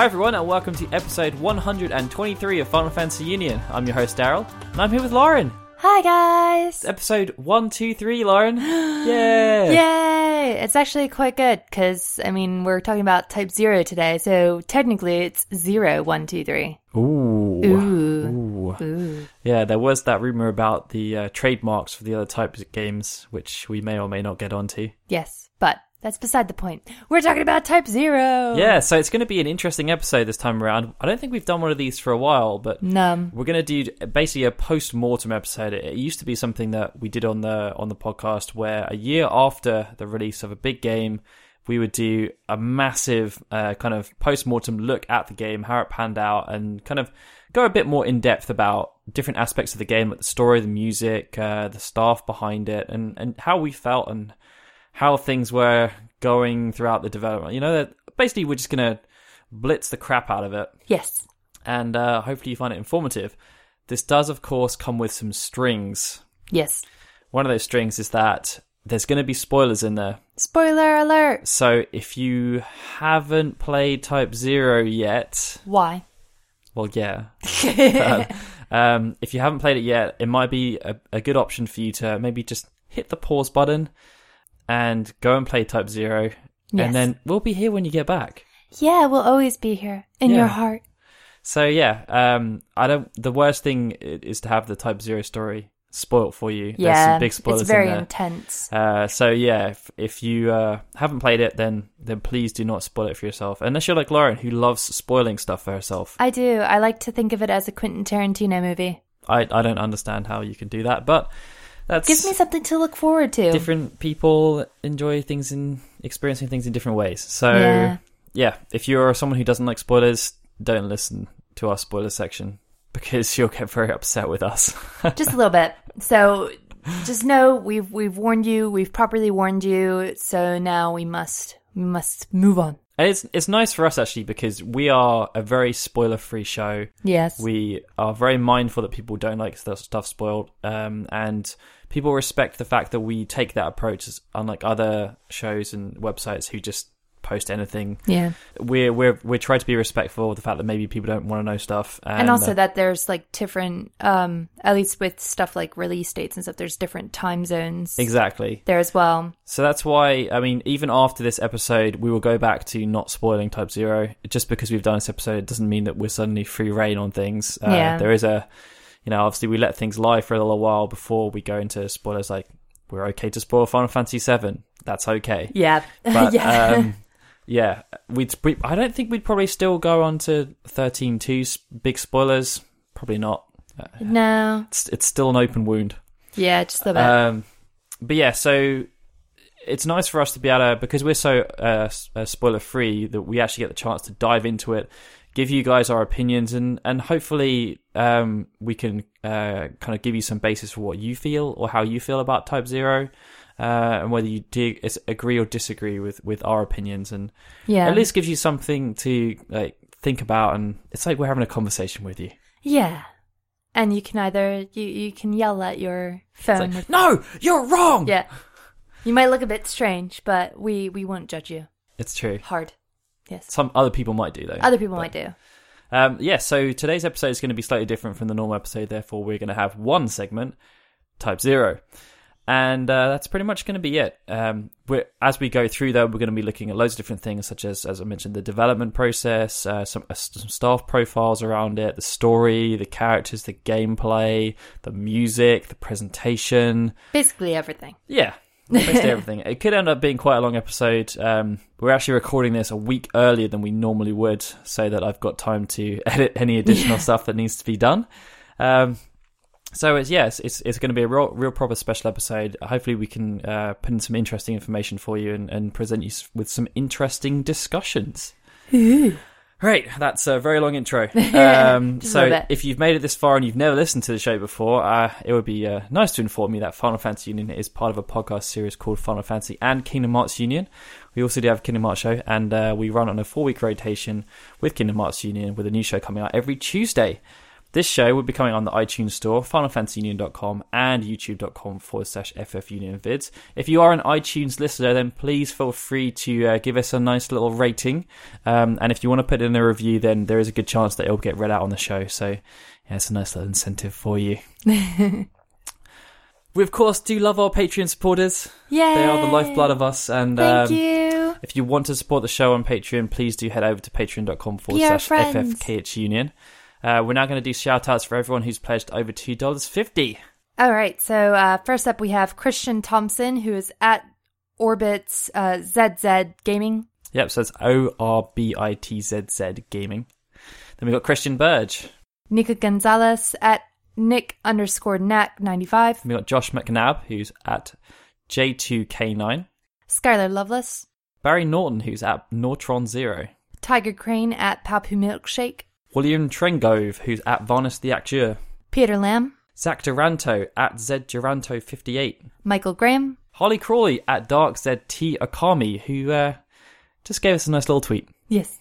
Hi everyone, and welcome to episode 123 of Final Fantasy Union. I'm your host Daryl, and I'm here with Lauren. Hi guys! Episode 123, Lauren. yeah. Yay! It's actually quite good because I mean we're talking about Type Zero today, so technically it's zero, one, two, three. Ooh. Ooh. Ooh. Yeah, there was that rumor about the uh, trademarks for the other types of games, which we may or may not get onto. Yes, that's beside the point. We're talking about Type Zero. Yeah, so it's going to be an interesting episode this time around. I don't think we've done one of these for a while, but Num. we're going to do basically a post-mortem episode. It used to be something that we did on the on the podcast where a year after the release of a big game, we would do a massive uh, kind of post-mortem look at the game, how it panned out, and kind of go a bit more in depth about different aspects of the game, like the story, the music, uh, the staff behind it, and and how we felt and how things were going throughout the development. You know, that basically we're just gonna blitz the crap out of it, Yes. and uh, hopefully you find it informative. This does, of course, come with some strings. Yes. One of those strings is that there's going to be spoilers in there. Spoiler alert. So if you haven't played Type Zero yet, Why? well, yeah. um, if you haven't played it yet, it might be a, a good option for you to maybe just hit the pause button and go and play Type Zero, Yes. and then we'll be here when you get back. Yeah, we'll always be here in Yeah. your heart. So yeah, um, I don't. The worst thing is to have the Type Zero story spoilt for you. There's Yeah, some big spoilers it's very in intense. Uh, so yeah, if, if you uh, haven't played it, then then please do not spoil it for yourself. Unless you're like Lauren, who loves spoiling stuff for herself. I do. I like to think of it as a Quentin Tarantino movie. I I don't understand how you can do that, but that's Gives me something to look forward to. different people enjoy things in experiencing things in different ways. So Yeah. yeah, if you're someone who doesn't like spoilers, don't listen to our spoiler section because you'll get very upset with us. just a little bit. So just know we've we've warned you. We've properly warned you. So now we must we must move on. And it's it's nice for us actually because we are a very spoiler free show. Yes. We are very mindful that people don't like st- stuff spoiled, um, and people respect the fact that we take that approach, as- unlike other shows and websites who just post anything. yeah. We're we're we're trying to be respectful of the fact that maybe people don't want to know stuff, and, And, also uh, that there's like different um at least with stuff like release dates and stuff there's different time zones exactly. there as well. So that's why I mean, even after this episode, we will go back to not spoiling Type Zero. Just because we've done this episode, it doesn't mean that we're suddenly free reign on things. Uh, Yeah. There is a, you know, obviously we let things lie for a little while before we go into spoilers. Like we're okay to spoil Final Fantasy VII. That's okay. Yeah. But yeah. um, yeah, we'd. We, I don't think we'd probably still go on to thirteen two big spoilers. Probably not. Uh, no. it's, it's still an open wound. Yeah, just bit. Um, but yeah, so it's nice for us to be able to because we're so uh, uh, spoiler free that we actually get the chance to dive into it, give you guys our opinions, and and hopefully um, we can uh, kind of give you some basis for what you feel or how you feel about Type Zero. Uh, and whether you do agree or disagree with, with our opinions, and yeah. at least gives you something to like think about, and it's like we're having a conversation with you. yeah. And you can either you you can yell at your phone. like, no, you're wrong. yeah. You might look a bit strange, but we we won't judge you it's true. hard. Yes. Some other people might do though. Other people But- might do. Um, yeah, so today's episode is going to be slightly different from the normal episode. Therefore, we're going to have one segment, Type Zero, and uh, that's pretty much going to be it. Um, we're, as we go through, though, we're going to be looking at loads of different things, such as, as I mentioned, the development process, uh, some, uh, some staff profiles around it, the story, the characters, the gameplay, the music, the presentation. Basically everything. Yeah, basically everything. It could end up being quite a long episode. Um, we're actually recording this a week earlier than we normally would, so that I've got time to edit any additional stuff that needs to be done. Um, so it's yes, it's it's going to be a real, real proper special episode. Hopefully, we can uh, put in some interesting information for you and, and present you with some interesting discussions. Right, that's a very long intro. Um, so, if you've made it this far and you've never listened to the show before, uh, it would be uh, nice to inform you that Final Fantasy Union is part of a podcast series called Final Fantasy and Kingdom Hearts Union. We also do have a Kingdom Hearts show, and uh, we run on a four week rotation with Kingdom Hearts Union with a new show coming out every Tuesday. This show will be coming on the iTunes Store, FinalFantasyUnion.com, and YouTube.com forward slash FFUnionVids. If you are an iTunes listener, then please feel free to uh, give us a nice little rating. Um, and if you want to put in a review, then there is a good chance that it'll get read out on the show. So, yeah, it's a nice little incentive for you. we, of course, do love our Patreon supporters. Yay! They are the lifeblood of us. And Thank um, you. if you want to support the show on Patreon, please do head over to patreon.com forward slash friends. FFKHUnion. Uh, we're now going to do shout outs for everyone who's pledged over $2.50. All right. So uh, first up, we have Christian Thompson, who is at Orbit's uh, ZZ Gaming. Yep, so it's O R B I T Z Z Gaming. Then we've got Christian Burge. Nika Gonzalez at Nick underscore Knack 95. We've got Josh McNabb, who's at J2K9. Skylar Lovelace. Barry Norton, who's at Nortron Zero. Tiger Crane at Papu Milkshake. William Trengove, who's at Varnus the Acteur. Peter Lamb. Zach Duranto at ZDuranto58. Michael Graham. Holly Crawley at DarkZT Akami, who uh, just gave us a nice little tweet. Yes.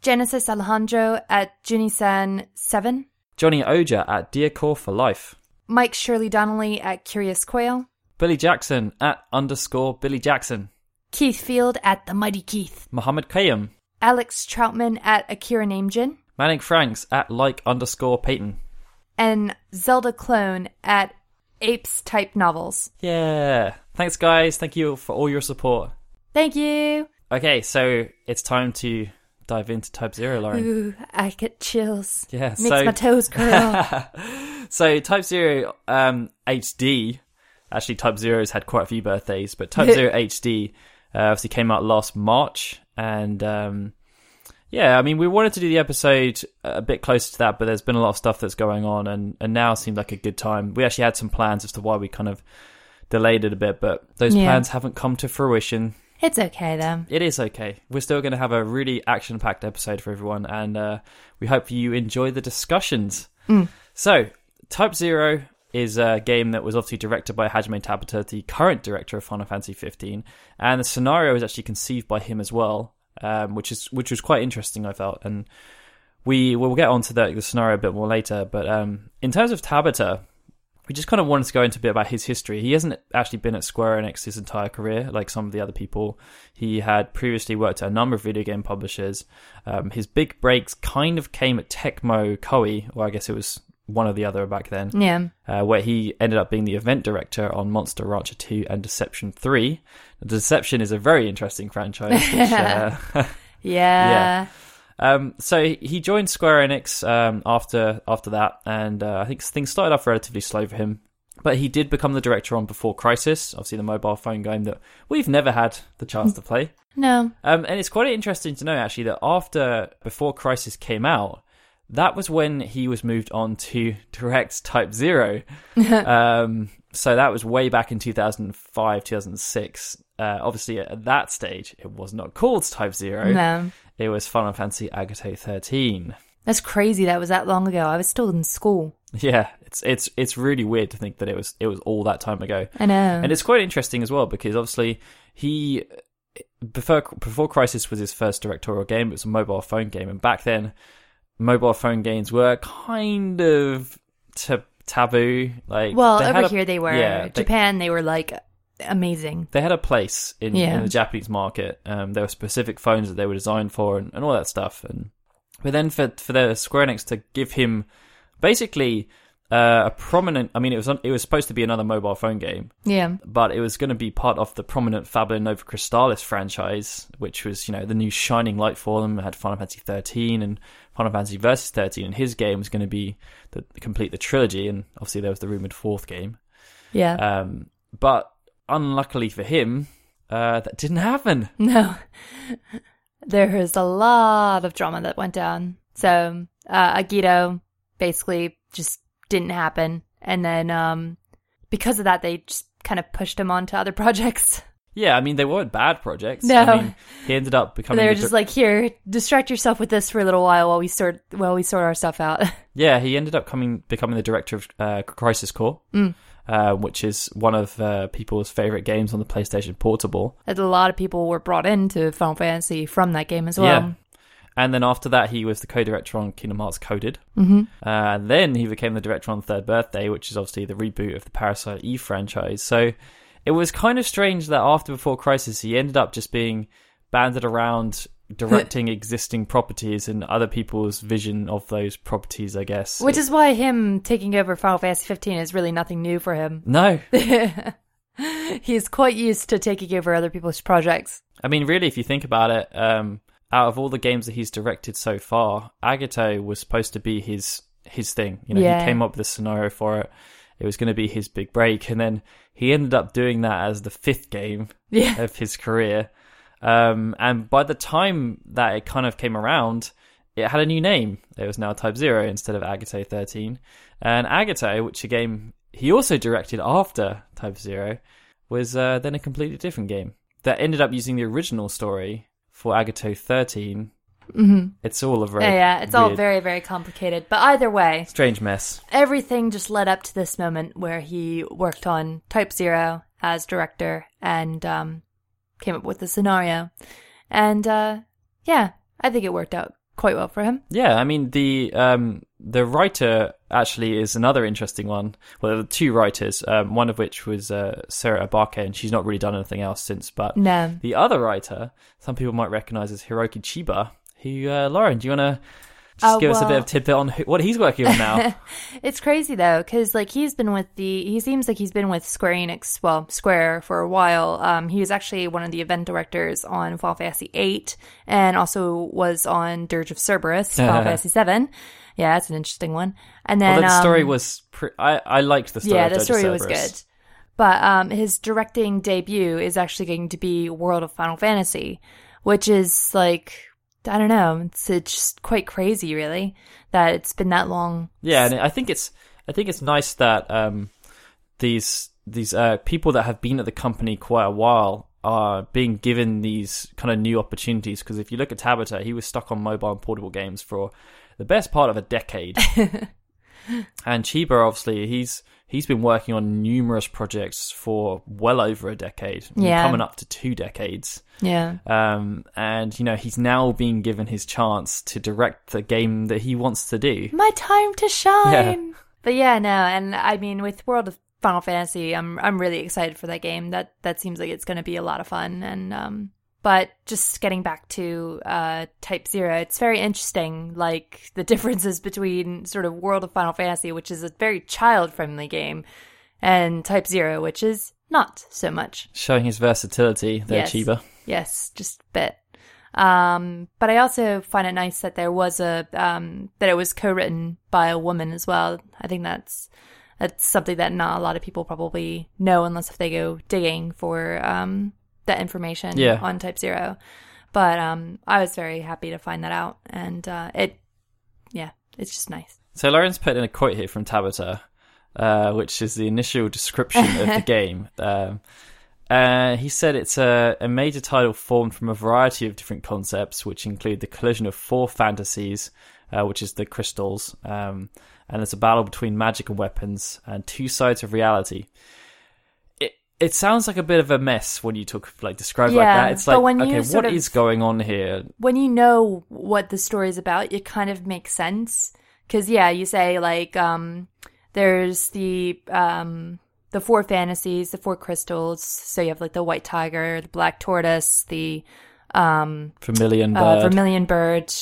Genesis Alejandro at Junisan7. Johnny Oja at Dearcore for Life. Mike Shirley Donnelly at Curious Quail. Billy Jackson at underscore Billy Jackson. Keith Field at The Mighty Keith. Mohammed Kayam. Alex Troutman at Akira Namejin. Manning Franks at like underscore Peyton. And Zelda Clone at Apes Type Novels. Yeah. Thanks, guys. Thank you for all your support. Thank you. Okay, so it's time to dive into Type Zero, Lauren. Ooh, I get chills. Yeah, Makes so my toes curl. so Type Zero um, HD. Actually, Type Zero's had quite a few birthdays, but Type Zero HD uh, obviously came out last March, and um, yeah, I mean, we wanted to do the episode a bit closer to that, but there's been a lot of stuff that's going on, and and now seemed like a good time. We actually had some plans as to why we kind of delayed it a bit, but those Yeah. plans haven't come to fruition. it's okay though. It is okay. We're still going to have a really action packed episode for everyone, and uh, we hope you enjoy the discussions. So, Type Zero is a game that was obviously directed by Hajime Tabata, the current director of Final Fantasy 15, and the scenario was actually conceived by him as well, um, which is which was quite interesting, I felt. And we will get onto the, the scenario a bit more later, but um, in terms of Tabata, we just kind of wanted to go into a bit about his history. He hasn't actually been at Square Enix his entire career, like some of the other people. He had previously worked at a number of video game publishers. Um, his big breaks kind of came at Tecmo Koei, or I guess it was one or the other back then, Yeah. uh, where he ended up being the event director on Monster Rancher 2 and Deception 3. Deception is a very interesting franchise. Which, uh, Yeah. um, so he joined Square Enix um, after after that, and uh, I think things started off relatively slow for him. But he did become the director on Before Crisis, obviously the mobile phone game that we've never had the chance to play. No. Um, and it's quite interesting to know actually that after Before Crisis came out, that was when he was moved on to direct Type Zero. um, so that was way back in 2005, 2006. Uh, obviously, at that stage, it was not called Type Zero. No. It was Final Fantasy Agito 13. That's crazy. That was that long ago. I was still in school. Yeah, it's it's it's really weird to think that it was it was all that time ago. I know. And it's quite interesting as well because obviously he before before Crisis was his first directorial game. It was a mobile phone game, and back then, mobile phone games were kind of ta- taboo. Like, well, over a- here they were. yeah, they- Japan, they were like amazing. they had a place in, Yeah. in the Japanese market. Um, there were specific phones that they were designed for, and, and all that stuff. And but then for for the Square Enix to give him basically uh, a prominent. I mean, it was it was supposed to be another mobile phone game, Yeah. but it was going to be part of the prominent Fabula Nova Crystallis franchise, which was you know the new shining light for them. It had Final Fantasy 13 and Final Fantasy Versus 13, and his game was going to be the complete the trilogy. And obviously there was the rumored fourth game. Yeah. Um, but unluckily for him, uh, that didn't happen. No. There was a lot of drama that went down. So, uh, Agito basically just didn't happen. And then, um, because of that, they just kind of pushed him on to other projects. Yeah, I mean they weren't bad projects. No. I mean he ended up becoming. they were just dir- like, here, distract yourself with this for a little while while we sort, while we sort our stuff out. yeah, he ended up coming becoming the director of uh, Crisis Core, Mm. uh, which is one of uh, people's favorite games on the PlayStation Portable. And a lot of people were brought into Final Fantasy from that game as well. Yeah. And then after that, he was the co-director on Kingdom Hearts Coded. Mm-hmm. Uh, then he became the director on Third Birthday, which is obviously the reboot of the Parasite Eve franchise. So it was kind of strange that after Before Crisis, he ended up just being banded around directing existing properties and other people's vision of those properties, I guess. Which is why him taking over Final Fantasy 15 is really nothing new for him. No. He's quite used to taking over other people's projects. I mean, really, if you think about it, um, out of all the games that he's directed so far, Agito was supposed to be his his thing. You know, Yeah. he came up with a scenario for it. It was going to be his big break, and then he ended up doing that as the fifth game Yeah. of his career. Um, and by the time that it kind of came around, it had a new name. It was now Type Zero instead of Agito 13. And Agito, which a game he also directed after Type Zero, was uh, then a completely different game that ended up using the original story for Agito 13. Mm-hmm. It's all a very Yeah, yeah, it's all very, very complicated. But either way, strange mess. everything just led up to this moment where he worked on Type Zero as director and um, came up with the scenario. And uh, yeah, I think it worked out quite well for him. Yeah, I mean the um the writer actually is another interesting one. Well, there were two writers, um, one of which was uh, Sarah Abake, and she's not really done anything else since. But No. the other writer, some people might recognize as Hiroki Chiba. Who, uh, Lauren, do you want to just Oh, give us a bit of tidbit on who, what he's working on now? It's crazy though, because like he's been with the he seems like he's been with Square Enix, well Square for a while. Um, he was actually one of the event directors on Final Fantasy VIII, and also was on Dirge of Cerberus, Final Fantasy VII. Yeah, that's an interesting one. And then well, the story um, was. Pre- I I liked the story. yeah, the story was good. But um, his directing debut is actually going to be World of Final Fantasy, which is like I don't know, it's, it's just quite crazy, really, that it's been that long. Yeah, and I think it's I think it's nice that um, these these uh, people that have been at the company quite a while are being given these kind of new opportunities. Because if you look at Tabata, he was stuck on mobile and portable games for the best part of a decade. and Chiba, obviously, he's he's been working on numerous projects for well over a decade, Yeah. coming up to two decades. Yeah. Um, and you know he's now being given his chance to direct the game that he wants to do. my time to shine. But yeah, no, and I mean with World of Final Fantasy, I'm I'm really excited for that game. That that seems like it's going to be a lot of fun. And um, but just getting back to uh Type Zero, it's very interesting, like the differences between sort of World of Final Fantasy, which is a very child friendly game, and Type Zero, which is not so much. Showing his versatility there, Yes. Chiba. Yes, just a bit. Um, but I also find it nice that there was a um, that it was co-written by a woman as well. I think that's that's something that not a lot of people probably know unless if they go digging for um, that information Yeah. on Type Zero. But um, I was very happy to find that out, and uh, it, yeah, it's just nice. So Lauren's put in a quote here from Tabata, uh, which is the initial description of the game. Um, uh, he said it's a, a major title formed from a variety of different concepts, which include the collision of four fantasies, uh, which is the crystals, um, and it's a battle between magic and weapons, and two sides of reality. It sounds like a bit of a mess when you talk like describe it like that. It's like when you okay, what of- is going on here? when you know what the story is about, it kind of makes sense. Cause yeah, you say like, um, there's the, um, the four fantasies, the four crystals. So you have like the white tiger, the black tortoise, the, um, Vermilion uh, bird. vermilion bird.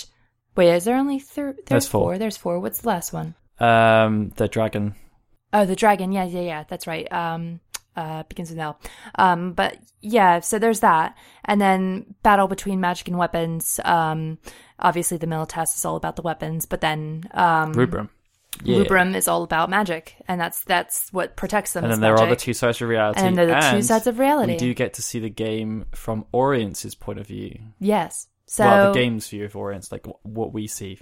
Wait, is there only three? There's, There's four. four. There's four. What's the last one? um, the dragon. Oh, the dragon. Yeah, yeah, yeah. That's right. Um, uh, begins with L. Um, but yeah, so there's that, and then battle between magic and weapons. Um, obviously the Militas is all about the weapons, but then um, Rubrum. Yeah. Rubrum is all about magic, and that's that's what protects them. And then there are the two sides of reality. And there are the two sides of reality. We do get to see the game from Orience point of view. Yes. So well, the game's view of Orience, like what we see.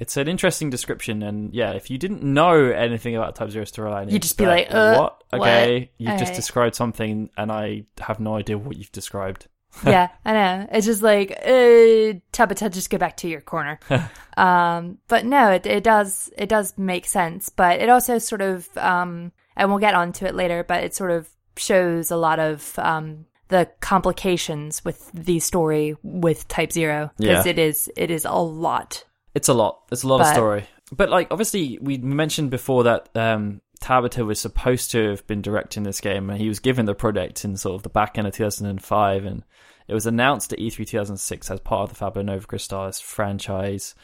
It's an interesting description, and yeah, if you didn't know anything about Type Zero Storyline, You'd just be like, uh, "What? Okay, what? you've just described something, and I have no idea what you've described." yeah, I know. It's just like, uh, Tabata, just go back to your corner. um, but no, it, it does, it does make sense. But it also sort of, um, and we'll get onto it later, but it sort of shows a lot of, um, the complications with the story with Type Zero because Yeah. it is it is a lot. It's a lot. It's a lot of story. But like obviously we mentioned before that um Tabata was supposed to have been directing this game and he was given the project in sort of the back end of 2005 and it was announced at E E3 2006 as part of the Fabula Nova Crystallis franchise.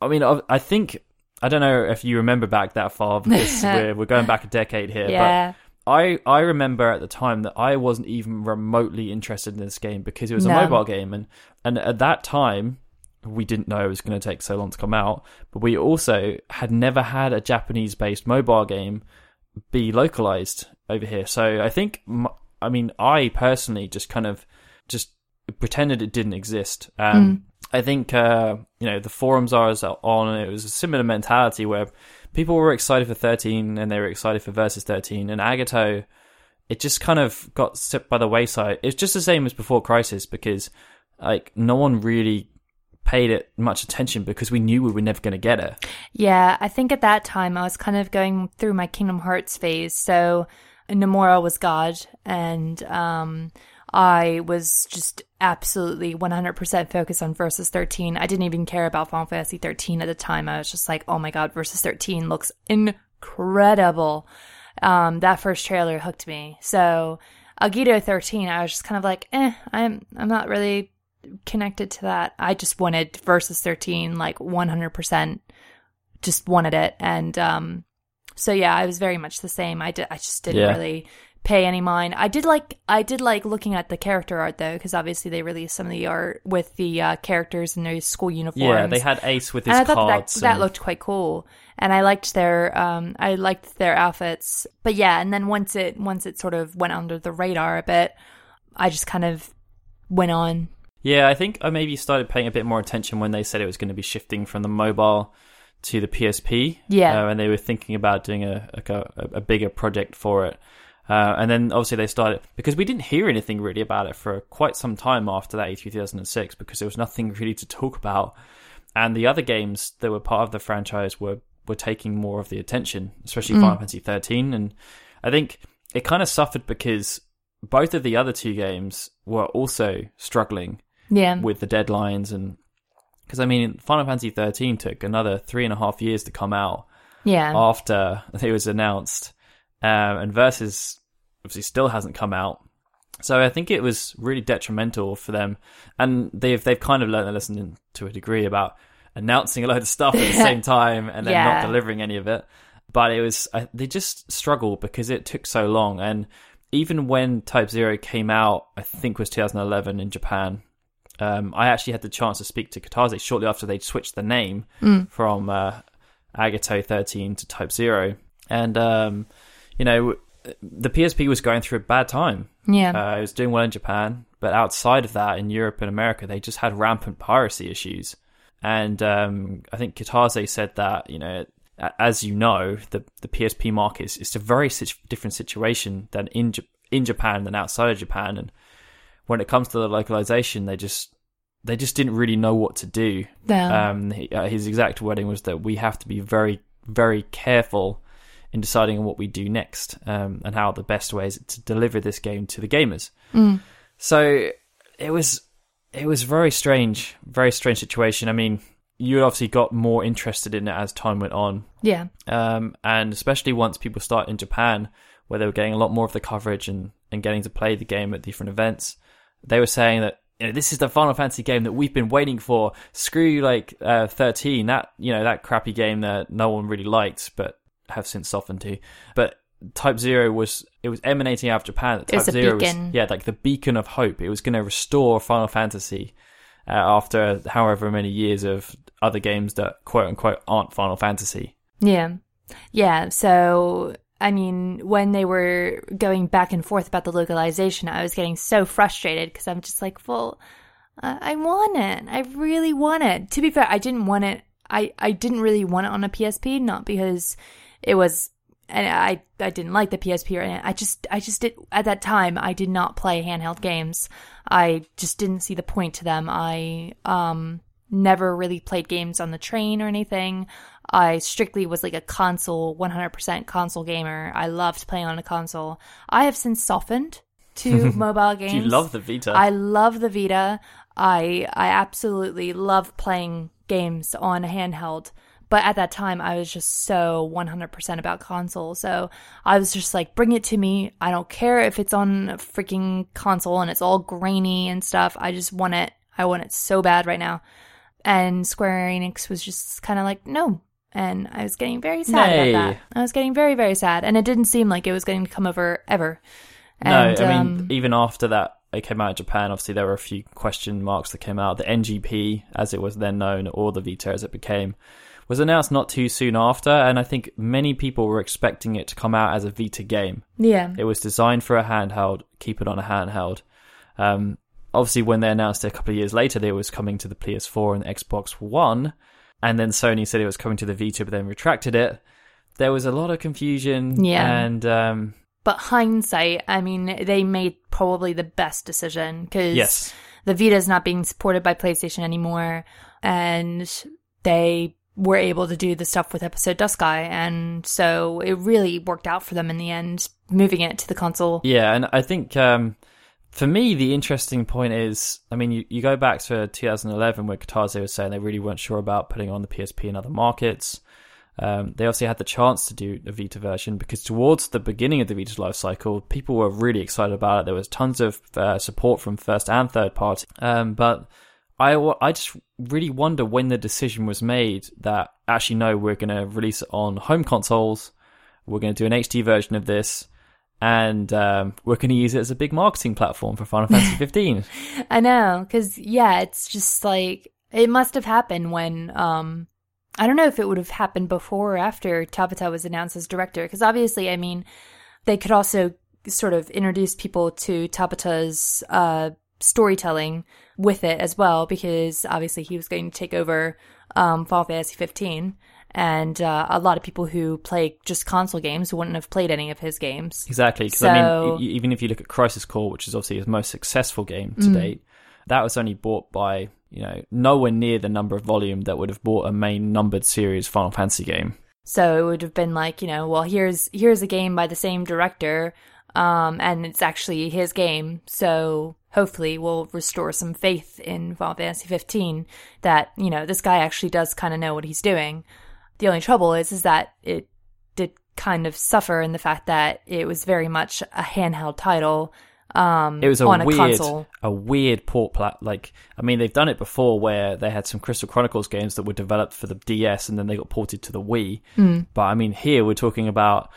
I mean I I think I don't know if you remember back that far because we're we're going back a decade here but yeah, I I remember at the time that I wasn't even remotely interested in this game because it was a mobile game and and at that time we didn't know it was going to take so long to come out but we also had never had a Japanese based mobile game be localized over here. So I think I mean I personally just kind of just pretended it didn't exist. Um I think uh you know the forums I was on it was a similar mentality where people were excited for 13 and they were excited for versus 13 and agito it just kind of got slipped by the wayside. It's just the same as before crisis because like no one really paid it much attention because we knew we were never going to get it yeah. I think at that time I was kind of going through my Kingdom Hearts phase. So Nomura was God, and um, I was just absolutely 100% focused on Versus 13. I didn't even care about Final Fantasy 13 at the time. I was just like, oh my god, Versus 13 looks incredible. Um, that first trailer hooked me. So Agito 13, I was just kind of like, eh, I'm I'm not really connected to that. I just wanted Versus 13 like 100%. Just wanted it, and um, so yeah, I was very much the same. I did. I just didn't Yeah. really pay any mind. I did like I did like looking at the character art though, because obviously they released some of the art with the uh, characters in their school uniforms. yeah they had ace with his and I thought that, cards that and- looked quite cool, and I liked their um I liked their outfits. But yeah, and then once it once it sort of went under the radar a bit, I just kind of went on. Yeah, I think I maybe started paying a bit more attention when they said it was going to be shifting from the mobile to the PSP. Yeah. uh, and they were thinking about doing a a, a bigger project for it. Uh, and then obviously they started because we didn't hear anything really about it for quite some time after that E3 2006 because there was nothing really to talk about. And the other games that were part of the franchise were were taking more of the attention, especially Final Fantasy 13. And I think it kind of suffered because both of the other two games were also struggling Yeah, with the deadlines and because I mean Final Fantasy 13 took another three and a half years to come out yeah, after it was announced, um, and Versus obviously still hasn't come out. So I think it was really detrimental for them, and they've they've kind of learned their lesson to a degree about announcing a load of stuff at the same time and then not delivering any of it. But it was I, they just struggled because it took so long, and even when Type Zero came out, I think was 2011 in Japan. Um, I actually had the chance to speak to Kitase shortly after they'd switched the name from uh, Agito 13 to Type Zero, and um, you know the PSP was going through a bad time. yeah, Uh, it was doing well in Japan, but outside of that, in Europe and America, they just had rampant piracy issues. And um, I think Kitase said that you know, as you know, the the PSP market is it's a very different situation than in J- in Japan than outside of Japan. And when it comes to the localization, they just they just didn't really know what to do. Yeah. Um, he, uh, his exact wording was that we have to be very very careful in deciding on what we do next um, and how the best way is to deliver this game to the gamers. So it was it was very strange, very strange situation. I mean, you obviously got more interested in it as time went on, yeah, um, and especially once people started in Japan, where they were getting a lot more of the coverage and and getting to play the game at different events. They were saying that. You know, this is the Final Fantasy game that we've been waiting for. Screw like uh, thirteen, that you know that crappy game that no one really liked, but have since softened to. But Type Zero was it was emanating out of Japan. That It was Type a Zero beacon. was yeah, like the beacon of hope. It was going to restore Final Fantasy uh, after however many years of other games that quote unquote aren't Final Fantasy. yeah, yeah. So I mean, when they were going back and forth about the localization, I was getting so frustrated because I'm just like, well, I, want it. I really want it. To be fair, I didn't want it. I, I didn't really want it on a PSP, not because it was, and I, I didn't like the PSP or. I just, I just did, at that time, I did not play handheld games. I just didn't see the point to them. I, um, never really played games on the train or anything. I strictly was like a console, 100% console gamer. I loved playing on a console. I have since softened to mobile games. You love the Vita. I love the Vita. I I absolutely love playing games on a handheld. But at that time, I was just so 100% about console. So I was just like, bring it to me. I don't care if it's on a freaking console and it's all grainy and stuff. I just want it. I want it so bad right now. And Square Enix was just kind of like, no. And I was getting very sad Nay. about that. I was getting very, very sad. And it didn't seem like it was going to come over ever. no, And, I mean, um, even after that, it came out in Japan. Obviously, there were a few question marks that came out. The NGP, as it was then known, or the Vita as it became, was announced not too soon after. And I think many people were expecting it to come out as a Vita game. yeah. It was designed for a handheld. Keep it on a handheld. Um, obviously, when they announced it a couple of years later, that it was coming to the PS4 and Xbox One, and then Sony said it was coming to the Vita, but then retracted it. There was a lot of confusion. Yeah. And um, But hindsight, I mean, they made probably the best decision because yes, the Vita is not being supported by PlayStation anymore, and they were able to do the stuff with Episode Duscae, and so it really worked out for them in the end, moving it to the console. yeah, and I think um, for me the interesting point is, I mean, you, you go back to 2011 where Kitase was saying they really weren't sure about putting on the PSP in other markets. Um, they obviously had the chance to do a Vita version because towards the beginning of the Vita's life cycle, people were really excited about it. There was tons of uh, support from first and third party. Um, but I, I just really wonder when the decision was made that actually, no, we're going to release it on home consoles. We're going to do an HD version of this. And um, we're going to use it as a big marketing platform for Final Fantasy 15. I know, because yeah, it's just like it must have happened when um I don't know if it would have happened before or after Tabata was announced as director, because obviously, I mean, they could also sort of introduce people to Tabata's uh storytelling with it as well, because obviously he was going to take over um Final Fantasy 15. And uh, a lot of people who play just console games wouldn't have played any of his games. Exactly, because I So- mean, e- even if you look at Crisis Core, which is obviously his most successful game to date, that was only bought by you know nowhere near the number of volume that would have bought a main numbered series Final Fantasy game. So it would have been like, you know, well, here's here's a game by the same director, um, and it's actually his game. So hopefully, we'll restore some faith in Final Fantasy 15 that you know this guy actually does kind of know what he's doing. The only trouble is, is that it did kind of suffer in the fact that it was very much a handheld title. Um, It was a on a weird, console. a weird port plat. Like, I mean, they've done it before where they had some Crystal Chronicles games that were developed for the DS and then they got ported to the Wii. Mm. But I mean, here we're talking about.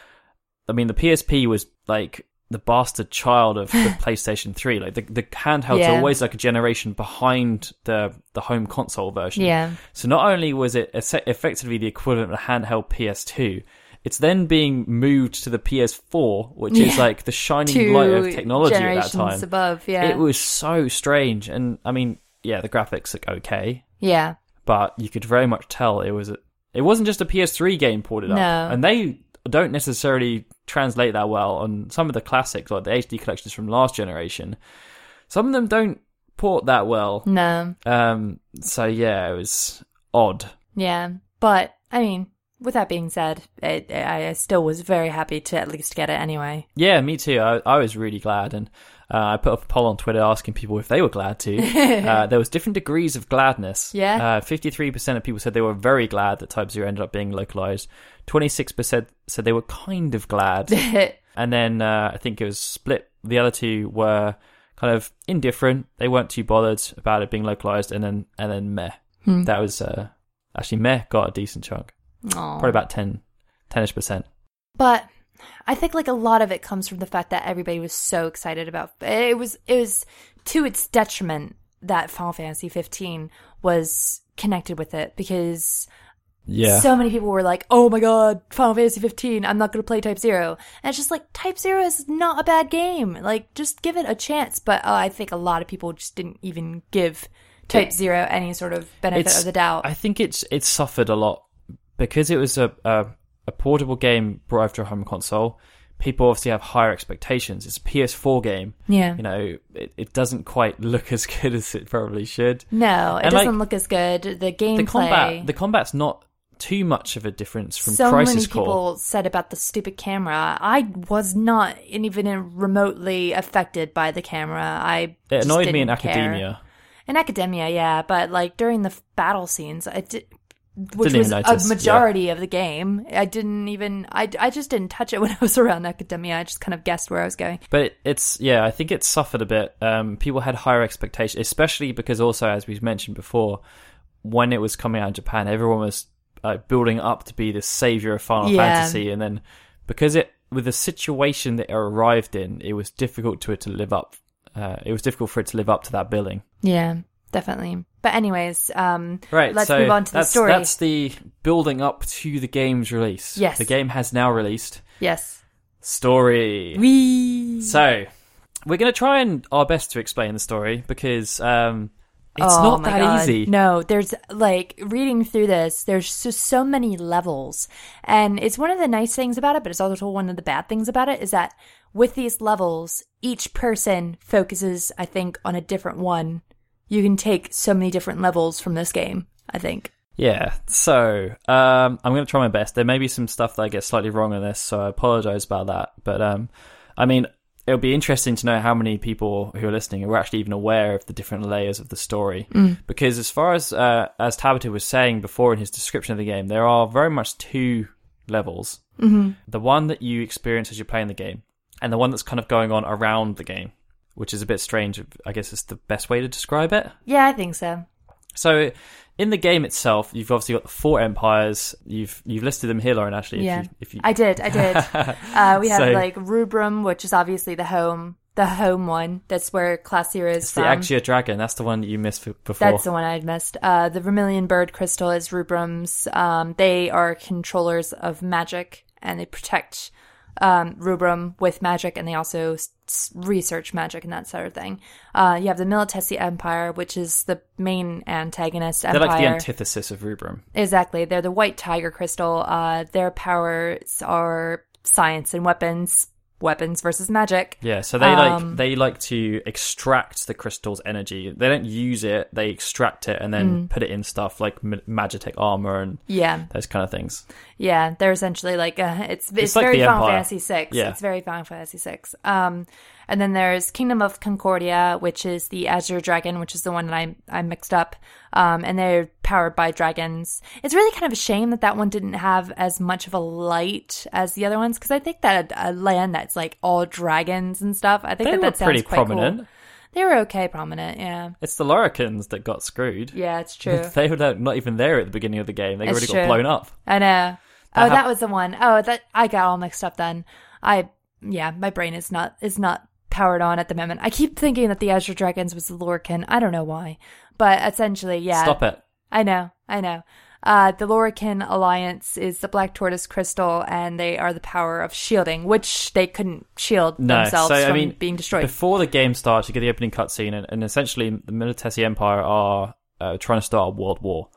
I mean, the PSP was like the bastard child of the PlayStation 3. Like the the handhelds Yeah. are always like a generation behind the the home console version. Yeah, So not only was it effectively the equivalent of a handheld PS2, it's then being moved to the PS4, which is like the shining two light of technology at that time. above. Yeah, It was so strange, and I mean, yeah, the graphics look okay, yeah, but you could very much tell it was a, it wasn't just a PS3 game ported up, No. and they don't necessarily translate that well on some of the classics like the HD collections from last generation. Some of them don't port that well. no, Um, so yeah, it was odd. Yeah, but I mean, with that being said, it, I still was very happy to at least get it anyway. Yeah, me too. I, I was really glad, and uh, I put up a poll on Twitter asking people if they were glad to. uh, there was different degrees of gladness. Yeah. uh, fifty-three percent of people said they were very glad that Type Zero ended up being localized. Twenty-six percent said they were kind of glad, and then uh, I think it was split. The other two were kind of indifferent. They weren't too bothered about it being localized, and then and then meh. Hmm. That was uh, actually meh got a decent chunk, Aw. probably about 10, 10ish percent. But I think like a lot of it comes from the fact that everybody was so excited about it was it was to its detriment that Final Fantasy 15 was connected with it because Yeah, so many people were like, "Oh my god, Final Fantasy 15, I'm not going to play Type 0." And it's just like Type 0 is not a bad game. Like just give it a chance, but uh, I think a lot of people just didn't even give Type 0 any sort of benefit of the doubt. I think it's it's suffered a lot because it was a, a a portable game brought over to a home console. People obviously have higher expectations. It's a PS4 game. yeah. You know, it, it doesn't quite look as good as it probably should. No, it And, doesn't look as good. The gameplay. The combat, the combat's not too much of a difference from so Crisis many Core. people said about the stupid camera. I was not even remotely affected by the camera. I It just annoyed me in care. academia. In academia, yeah, but like during the battle scenes, I did. Which was notice, a majority of the game. I didn't even. I, I just didn't touch it when I was around academia. I just kind of guessed where I was going. But it, it's yeah, I think it suffered a bit. Um, people had higher expectations, especially because also, as we've mentioned before, when it was coming out in Japan, everyone was like building up to be the savior of Final Yeah. Fantasy, and then because it with the situation that it arrived in, it was difficult to it to live up. Uh, it was difficult for it to live up to that billing. Yeah, definitely. But anyways, um, Right, Let's so move on to the that's, story. That's the building up to the game's release. Yes. the game has now released. yes, Story. we. So, we're going to try and our best to explain the story because um, it's Oh not that God. easy. No, there's like reading through this, there's just so many levels. And it's one of the nice things about it, but it's also one of the bad things about it is that with these levels, each person focuses, I think, on a different one. You can take so many different levels from this game, I think. Yeah, so um, I'm going to try my best. There may be some stuff that I get slightly wrong on this, so I apologize about that. But um, I mean, it'll be interesting to know how many people who are listening are actually even aware of the different layers of the story. Because as far as uh, as Tabata was saying before in his description of the game, there are very much two levels. Mm-hmm. The one that you experience as you're playing the game, and the one that's kind of going on around the game, which is a bit strange. I guess it's the best way to describe it. Yeah, I think so. So, in the game itself, you've obviously got the four empires. You've you've listed them here, Lauren. Actually, yeah. if you, if you I did, I did. uh, we have So- like Rubrum, which is obviously the home, the home one. That's where Class is it's the from. Azure Dragon. That's the one that you missed before. That's the one I'd missed. Uh, the Vermilion Bird Crystal is Rubrum's. Um, they are controllers of magic and they protect um, Rubrum with magic and they also s- research magic and that sort of thing. Uh, you have the Militesi Empire, which is the main antagonist They're empire. like the antithesis of Rubrum. Exactly. They're the White Tiger Crystal. Uh, their powers are science and weapons, weapons versus magic. Yeah, so they Um, like they like to extract the crystal's energy. They don't use it; they extract it and then Mm. put it in stuff like ma- Magitech armor and Yeah. those kind of things. Yeah, they're essentially like uh, it's it's, like very Final Fantasy six. Yeah. It's very Final Fantasy six. Um, and then there's Kingdom of Concordia, which is the Azure Dragon, which is the one that I I mixed up. Um, and they're powered by dragons. It's really kind of a shame that that one didn't have as much of a light as the other ones because I think that a, a land that's like all dragons and stuff. I think They that that sounds pretty quite prominent. Cool. They were okay prominent. Yeah. It's the Loricans that got screwed. Yeah, it's true. they were not even there at the beginning of the game. They It's already true. got blown up. I know. Oh, hap- that was the one. Oh, that I got all mixed up then. I yeah, my brain is not is not powered on at the moment. I keep thinking that the Azure Dragons was the Lorican. I don't know why, but essentially, yeah. Stop it. I know. I know. Uh, the Lorican Alliance is the Black Tortoise Crystal, and they are the power of shielding, which they couldn't shield No, themselves so I from mean, being destroyed. Before the game starts, you get the opening cutscene, and, and essentially the Militesi Empire are uh, trying to start a world war.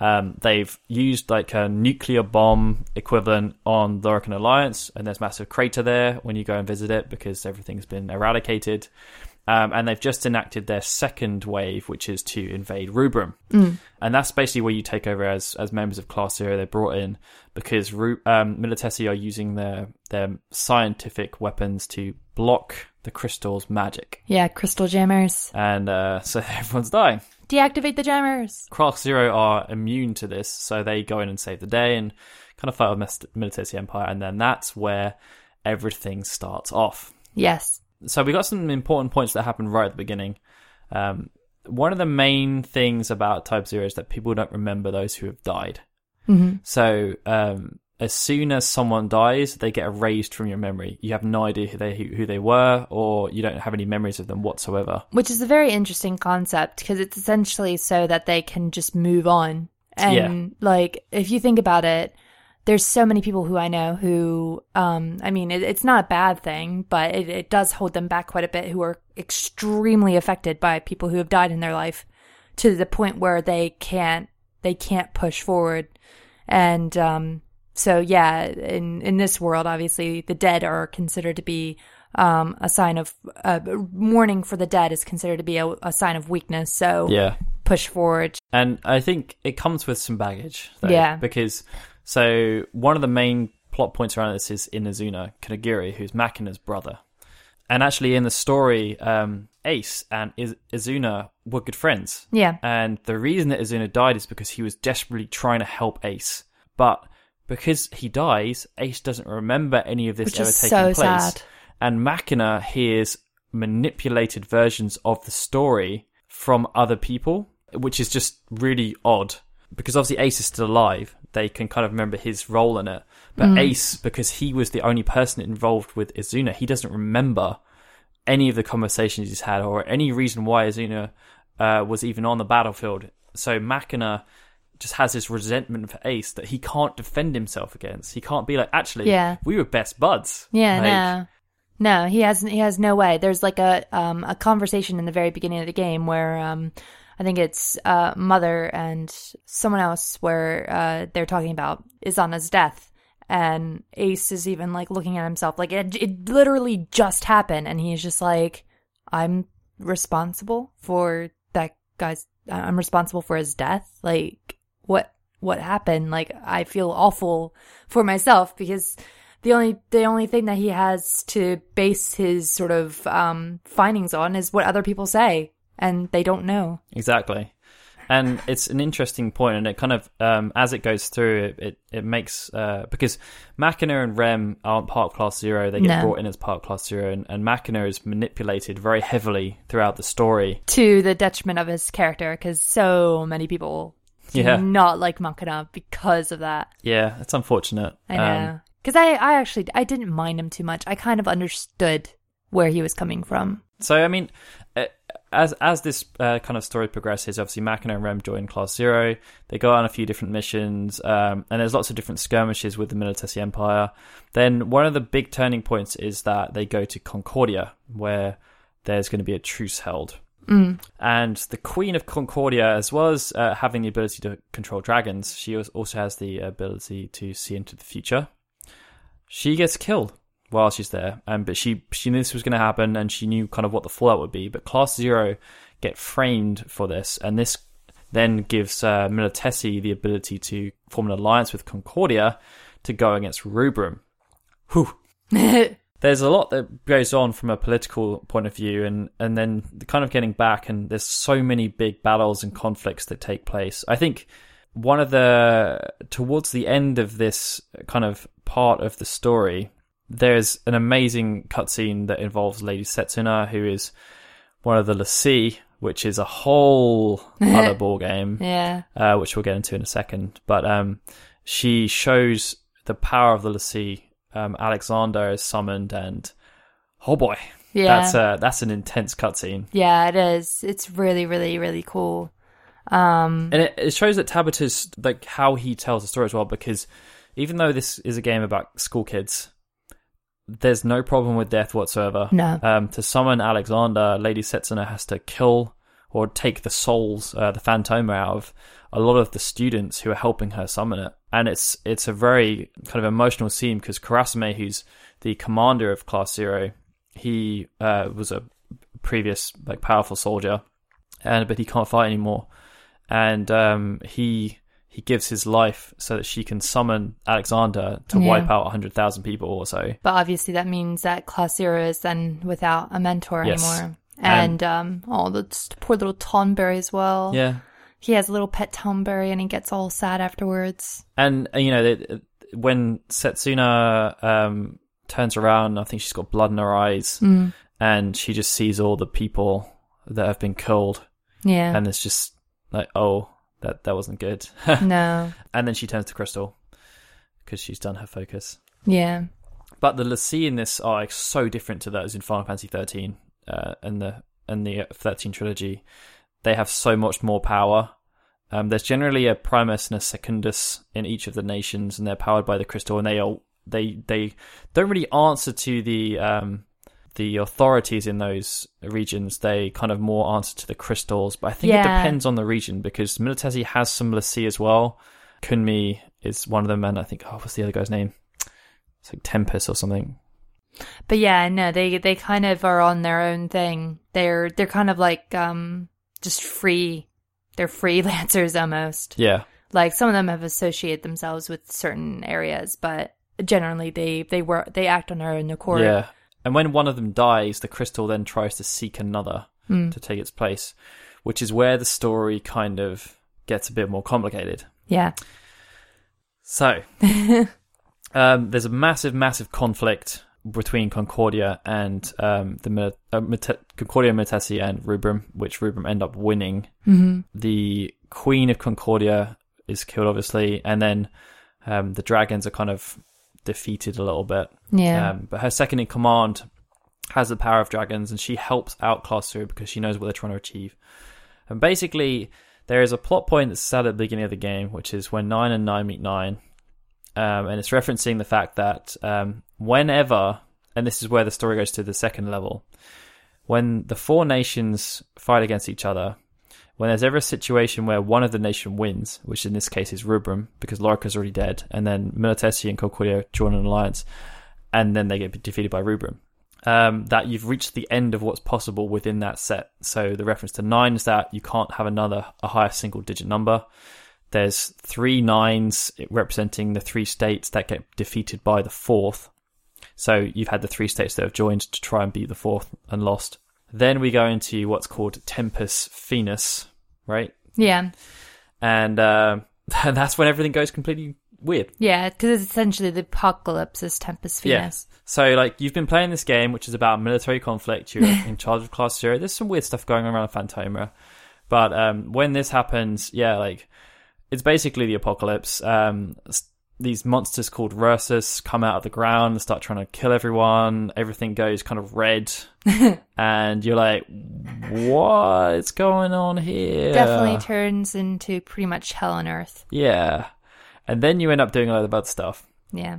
Um, they've used like a nuclear bomb equivalent on the Lorican Alliance, and there's massive crater there when you go and visit it because everything's been eradicated. Um, and they've just enacted their second wave, which is to invade Rubrum, and that's basically where you take over as as members of Class Zero. They're brought in because Ru- um, Militesi are using their their scientific weapons to block the crystal's magic, yeah, Crystal Jammers. and uh, so everyone's dying. Deactivate the Jammers. Class Zero are immune to this, so they go in and save the day and kind of fight with Militesi Empire, and then that's where everything starts off. Yes. So we got some important points that happened right at the beginning. Um, one of the main things about Type Zero is that people don't remember those who have died. hmm So um, as soon as someone dies, they get erased from your memory. You have no idea who they who they were, or you don't have any memories of them whatsoever. Which is a very interesting concept because it's essentially so that they can just move on. And like, if you think about it, there's so many people who I know who, um, I mean, it, it's not a bad thing, but it, it does hold them back quite a bit who are extremely affected by people who have died in their life to the point where they can't, they can't push forward. And, um, so yeah, in, in this world, obviously the dead are considered to be, um, a sign of, uh, mourning for the dead is considered to be a, a sign of weakness. So Yeah, push forward. And I think it comes with some baggage. Though, Yeah. Because, so one of the main plot points around this is Inazuna Kunagiri, who's Machina's brother. And actually, in the story, um, Ace and Iz- Izuna were good friends. Yeah. And the reason that Izuna died is because he was desperately trying to help Ace. But because he dies, Ace doesn't remember any of this Which ever is taking so place. sad. And Machina hears manipulated versions of the story from other people, which is just really odd. Because obviously Ace is still alive, they can kind of remember his role in it. But Mm. Ace, because he was the only person involved with Izana, he doesn't remember any of the conversations he's had or any reason why Izana uh, was even on the battlefield. So Machina just has this resentment for Ace that he can't defend himself against. He can't be like, actually, Yeah. we were best buds. Yeah, Like, no. No, he has he has no way. There's like a um a conversation in the very beginning of the game where um I think it's uh mother and someone else where uh they're talking about Izana's death and Ace is even like looking at himself like it it literally just happened and he's just like I'm responsible for that guy's I'm responsible for his death. Like what what happened? Like I feel awful for myself because the only the only thing that he has to base his sort of um findings on is what other people say and they don't know. Exactly. And it's an interesting point, and it kind of, um, as it goes through, it, it, it makes, uh, because Machina and Rem aren't part Class Zero, they get No. brought in as part Class Zero, and, and Machina is manipulated very heavily throughout the story. To the detriment of his character because so many people do Yeah. not like Machina because of that. Yeah, it's unfortunate. I Um, know. Because I, I actually I didn't mind him too much. I kind of understood where he was coming from. So I mean, uh, as as this uh, kind of story progresses, obviously Machina and Rem join Class Zero. They go on a few different missions, um, and there's lots of different skirmishes with the Militesi Empire. Then one of the big turning points is that they go to Concordia, where there's going to be a truce held. And the Queen of Concordia, as well as uh, having the ability to control dragons, she also has the ability to see into the future. She gets killed while she's there, um, but she she knew this was going to happen, and she knew kind of what the fallout would be. But Class Zero get framed for this, and this then gives uh, Militesi the ability to form an alliance with Concordia to go against Rubrum. Whew there's a lot that goes on from a political point of view and and then kind of getting back and there's so many big battles and conflicts that take place i think one of the towards the end of this kind of part of the story there's an amazing cutscene that involves lady setsuna who is one of the l'Cie, which is a whole other ball game yeah. uh, which we'll get into in a second. But um, she shows the power of the l'Cie. Um, Alexander is summoned, and oh boy, Yeah. that's uh, that's an intense cutscene, yeah, it is. It's really, really, really cool. Um and it, it shows that Tabata's like how he tells the story as well. Because even though this is a game about school kids, there's no problem with death whatsoever. No. Um, to summon Alexander, Lady Setsuna has to kill or take the souls, uh, the Phantoma out of a lot of the students who are helping her summon it. And it's it's a very kind of emotional scene because Kurasame, who's the commander of Class Zero, he uh, was a previous like powerful soldier, and but he can't fight anymore, and um, he he gives his life so that she can summon Alexander to Yeah. wipe out hundred thousand people or so. But obviously, that means that Class Zero is then without a mentor Yes. anymore. And, um, oh, the poor little Tonberry as well. Yeah, He has a little pet Tonberry and he gets all sad afterwards. and uh, you know they, when Setsuna um, turns around, I think she's got blood in her eyes, Mm. and she just sees all the people that have been killed, Yeah. and it's just like, oh, that that wasn't good. no. and then she turns to Crystal because she's done her focus. Yeah. But the l'Cie in this are so different to those in Final Fantasy thirteen uh, and the and the thirteen trilogy. They have so much more power. Um, there's generally a Primus and a Secundus in each of the nations, and they're powered by the crystal. And they are they they don't really answer to the um, the authorities in those regions. They kind of more answer to the crystals. But I think it depends on the region because Militesi has some l'Cie as well. Qun'mi is one of them, and I think oh, what's the other guy's name? It's like Tempest or something. But yeah, no, they they kind of are on their own thing. They're they're kind of like um just free they're freelancers almost. Yeah. Like some of them have associated themselves with certain areas, but generally they they work they act on their own accord. Yeah. And when one of them dies, the crystal then tries to seek another to take its place, which is where the story kind of gets a bit more complicated. Yeah. So, um, there's a massive, massive conflict between Concordia and um, the uh, Concordia, Militesi, and Rubrum, which Rubrum end up winning. hmm The Queen of Concordia is killed, obviously, and then um, the dragons are kind of defeated a little bit. Yeah. Um, but her second in command has the power of dragons, and she helps out Class Zero because she knows what they're trying to achieve. And basically, there is a plot point that's set at the beginning of the game, which is when Nine and Nine meet Nine, um, and it's referencing the fact that um, whenever, and this is where the story goes to the second level, when the four nations fight against each other, when there's ever a situation where one of the nation wins, which in this case is Rubrum, because Lorica's already dead, and then Militesi and Concordia join an alliance, and then they get defeated by Rubrum. Um, that you've reached the end of what's possible within that set. So the reference to nine is that you can't have another a higher single digit number. There's three nines representing the three states that get defeated by the fourth. So you've had the three states that have joined to try and beat the fourth and lost. Then we go into what's called Tempus Finis, right? yeah. And uh, that's when everything goes completely weird. Yeah, because it's essentially the apocalypse is Tempest Venus. So, like, you've been playing this game, which is about military conflict. You're in charge of Class Zero. There's some weird stuff going on around Phantoma. But um, when this happens, yeah, like, it's basically the apocalypse. Um, these monsters called Ursus come out of the ground and start trying to kill everyone. Everything goes kind of red. and you're like, what's going on here? Definitely turns into pretty much hell on earth. Yeah. And then you end up doing a lot of other stuff, Yeah.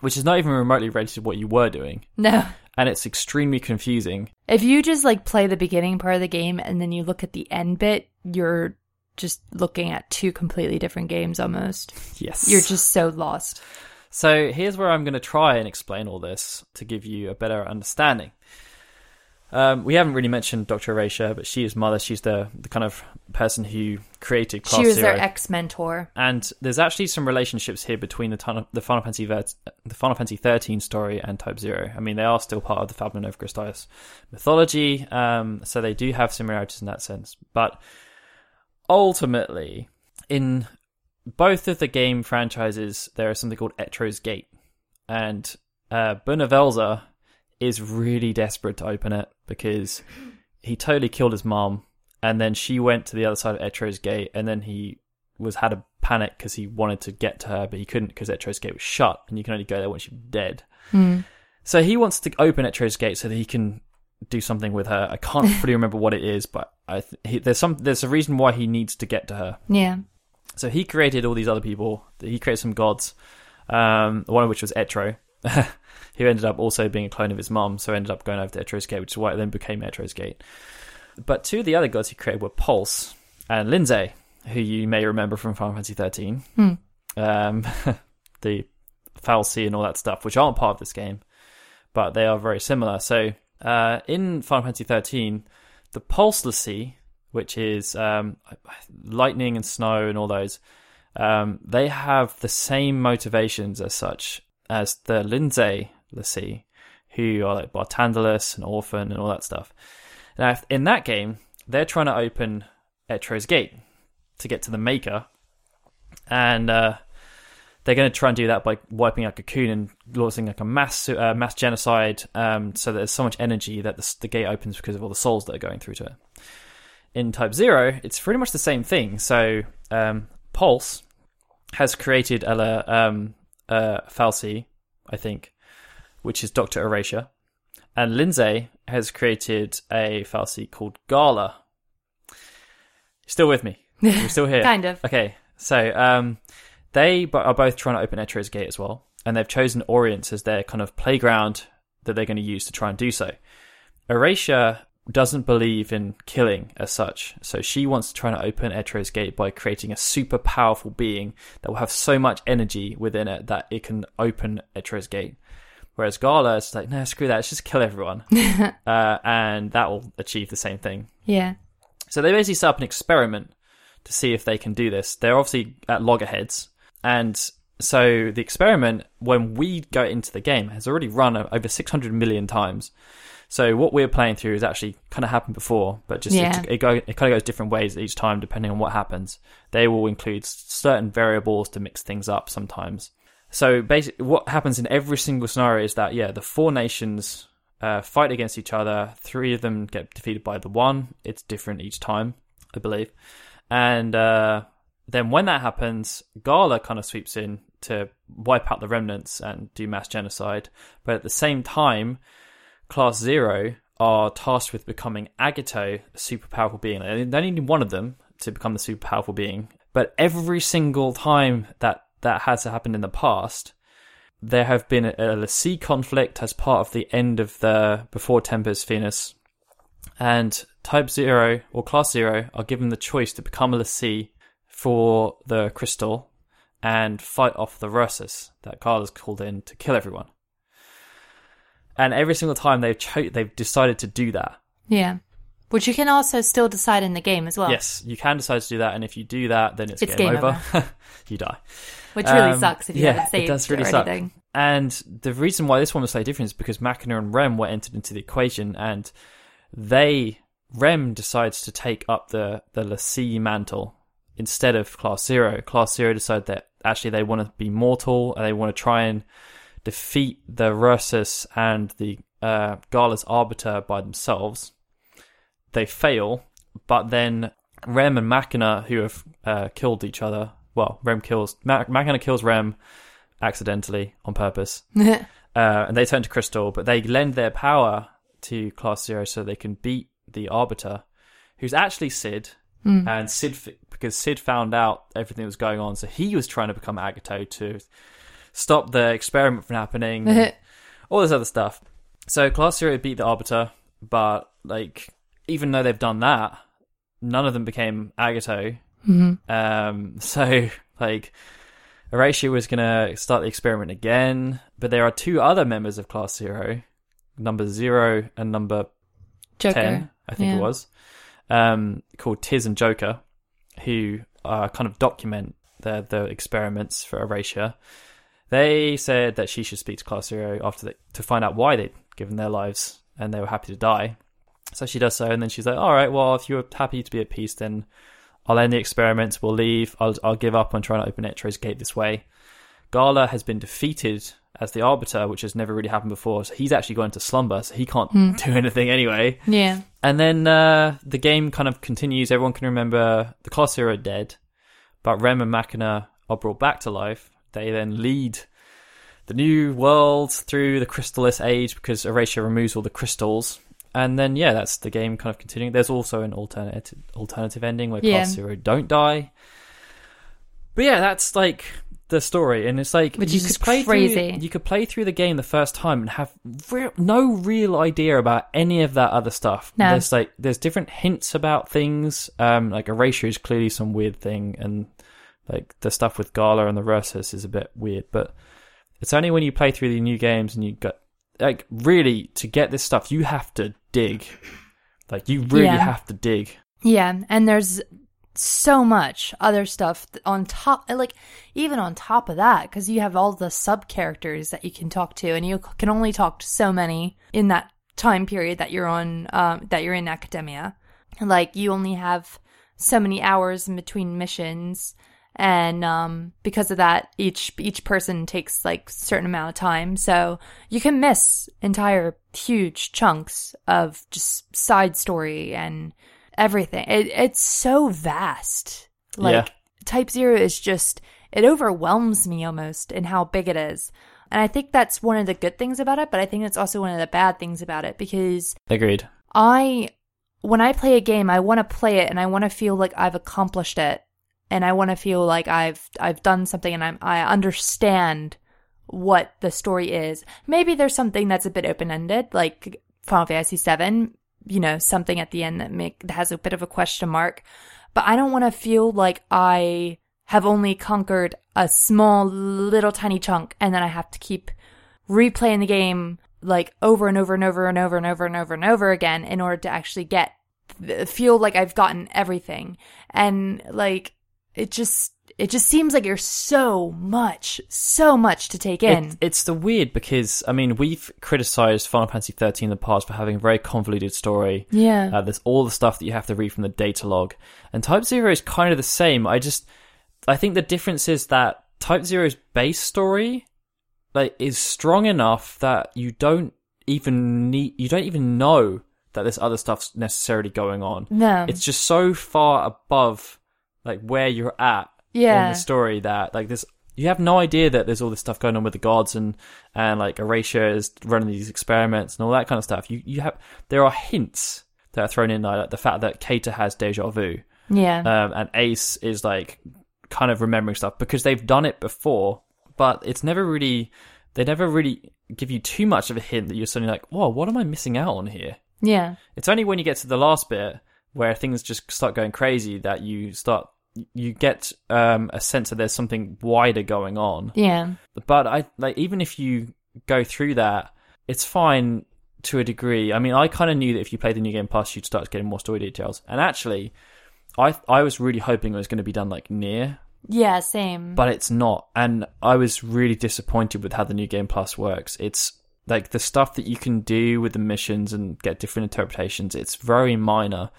which is not even remotely related to what you were doing. No. And it's extremely confusing. If you just like play the beginning part of the game and then you look at the end bit, you're just looking at two completely different games almost. Yes. You're just so lost. So here's where I'm going to try and explain all this to give you a better understanding. Um, we haven't really mentioned Dr. Arecia, but she is mother. She's the, the kind of person who created Class she was Zero. their ex mentor. and there's actually some relationships here between the, ton- the Final Fantasy ver- the Final Fantasy 13 story and Type Zero. I mean, they are still part of the Fabula Nova Crystallis mythology, um, so they do have similarities in that sense. But ultimately, in both of the game franchises, there is something called Etro's Gate, and uh, Bhunivelze is really desperate to open it because he totally killed his mom, and then she went to the other side of Etro's Gate, and then he was had a panic because he wanted to get to her, but he couldn't because Etro's Gate was shut, and you can only go there once you're dead. So he wants to open Etro's Gate so that he can do something with her. I can't fully remember what it is, but I th- he, there's some there's a reason why he needs to get to her. Yeah. So he created all these other people. He created some gods, um, one of which was Etro, who ended up also being a clone of his mom, so ended up going over to Etro's Gate, which is why it then became Etro's Gate. But two of the other gods he created were Pulse and Lindzei, who you may remember from Final Fantasy 13. Um, the fal'Cie and all that stuff, which aren't part of this game, but they are very similar. So uh, in Final Fantasy 13, the Pulse l'Cie, which is um, lightning and snow and all those, um, they have the same motivations as such as the Lindzei l'Cie, who are like Barthandelus and Orphan and all that stuff. Now, in that game, they're trying to open Etro's Gate to get to the Maker, and uh, they're going to try and do that by wiping out Cocoon and launching like a mass uh, mass genocide. Um, so there's so much energy that the, the gate opens because of all the souls that are going through to it. In Type Zero, it's pretty much the same thing. So um, Pulse has created a um, uh, fal'Cie, I think, which is Doctor Arecia, and Lindzei has created a fal'Cie called Gala. Still with me? You're still here? Kind of. Okay, so um, they are both trying to open Etro's Gate as well, and they've chosen Orience as their kind of playground that they're going to use to try and do so. Arecia doesn't believe in killing as such, so she wants to try and open Etro's Gate by creating a super powerful being that will have so much energy within it that it can open Etro's Gate. Whereas Gala is like, no, screw that, let's just kill everyone, uh, and that will achieve the same thing. Yeah. So they basically set up an experiment to see if they can do this. They're obviously at loggerheads, and so the experiment when we go into the game has already run over 600 million times. So what we're playing through has actually kind of happened before, but just Yeah. it, it, go, it kind of goes different ways each time depending on what happens. They will include certain variables to mix things up sometimes. So basically, what happens in every single scenario is that yeah, the four nations uh, fight against each other. Three of them get defeated by the one. It's different each time, I believe. And uh, then when that happens, Gala kind of sweeps in to wipe out the remnants and do mass genocide. But at the same time, Class Zero are tasked with becoming Agito, a super powerful being. They only need one of them to become the super powerful being. But every single time that that has happened in the past, there have been a, a sea conflict as part of the end of the before Tempest Venus, and Type Zero or Class Zero are given the choice to become a l'Cie for the crystal and fight off the Rursus that Carl Carla's called in to kill everyone. And every single time they've cho- they've decided to do that. Yeah. Which you can also still decide in the game as well. Yes, you can decide to do that, and if you do that, then it's, It's game, game over. you die. Which really Um, sucks if you yeah, haven't saved it does really suck. anything. And the reason why this one was slightly different is because Machina and Rem were entered into the equation, and they Rem decides to take up the the l'Cie mantle instead of Class Zero. Class Zero decide that actually they want to be mortal and they want to try and defeat the Rursus and the uh, Gala's Arbiter by themselves. They fail, but then Rem and Machina, who have uh, killed each other, well, Rem kills Ma- Machina kills Rem accidentally on purpose, uh, and they turn to Crystal, but they lend their power to Class Zero so they can beat the Arbiter, who's actually Cid, and Cid because Cid found out everything that was going on, so he was trying to become Agito to stop the experiment from happening, all this other stuff. So Class Zero beat the Arbiter, but like even though they've done that, none of them became Agito. Um, so like. Horatio was going to start the experiment again, but there are two other members of Class Zero, number zero and number Joker. 10, I think Yeah. it was, um, called Tiz and Joker, who uh, kind of document the, the experiments for Arecia. They said that she should speak to Class Zero after the, to find out why they'd given their lives and they were happy to die. So she does so, and then she's like, "All right, well, if you're happy to be at peace, then I'll end the experiments. We'll leave. I'll I'll give up on trying to open Etro's gate this way." Gala has been defeated as the Arbiter, which has never really happened before. So he's actually gone into slumber, so he can't do anything anyway. Yeah. And then uh, the game kind of continues. Everyone can remember the Class Zero are dead, but Rem and Machina are brought back to life. They then lead the new world through the Crystallis age because Arecia removes all the crystals. And then, yeah, that's the game kind of continuing. There's also an alternative alternative ending where Yeah. Class Zero don't die. But yeah, that's like the story, and it's like Which you could play crazy. through. You could play through the game the first time and have real, no real idea about any of that other stuff. No. There's like there's different hints about things. Um, like Arecia is clearly some weird thing, and like the stuff with Gala and the Rursus is a bit weird. But it's only when you play through the new games and you got like really to get this stuff, you have to dig. Like you really Yeah. have to dig. Yeah, and there's so much other stuff on top, like even on top of that, because you have all the sub characters that you can talk to, and you can only talk to so many in that time period that you're on, um, that you're in academia. Like you only have so many hours in between missions, and um, because of that, each each person takes like certain amount of time, so you can miss entire huge chunks of just side story and everything. It, it's so vast. Like Yeah. Type Zero is just it overwhelms me almost in how big it is. And I think that's one of the good things about it, but I think it's also one of the bad things about it because Agreed. I when I play a game, I want to play it and I want to feel like I've accomplished it and I want to feel like I've I've done something and I'm I understand what the story is. Maybe there's something that's a bit open-ended like Final Fantasy 7, you know, something at the end that make that has a bit of a question mark, but I don't want to feel like I have only conquered a small little tiny chunk and then I have to keep replaying the game like over and over and over and over and over and over and over again in order to actually get feel like I've gotten everything. And like it just it just seems like there's so much, so much to take in. It, it's the weird because I mean we've criticized Final Fantasy 13 in the past for having a very convoluted story. yeah. Uh, there's all the stuff that you have to read from the data log, and Type Zero is kind of the same. I just I think the difference is that Type Zero's base story like is strong enough that you don't even need you don't even know that there's other stuff necessarily going on. no. It's just so far above like where you're at in the story that like this you have no idea that there's all this stuff going on with the gods and and like Arecia is running these experiments and all that kind of stuff. You you have there are hints that are thrown in like the fact that Cater has deja vu yeah. um, and Ace is like kind of remembering stuff because they've done it before, but it's never really they never really give you too much of a hint that you're suddenly like, whoa, what am I missing out on here? yeah. It's only when you get to the last bit where things just start going crazy that you start you get um, a sense that there's something wider going on. Yeah. But I like even if you go through that, it's fine to a degree. I mean, I kind of knew that if you played the new game plus, you'd start getting more story details. And actually, I I was really hoping it was going to be done like NieR, Yeah, same. but it's not. And I was really disappointed with how the new game plus works. It's like the stuff that you can do with the missions and get different interpretations. It's very minor,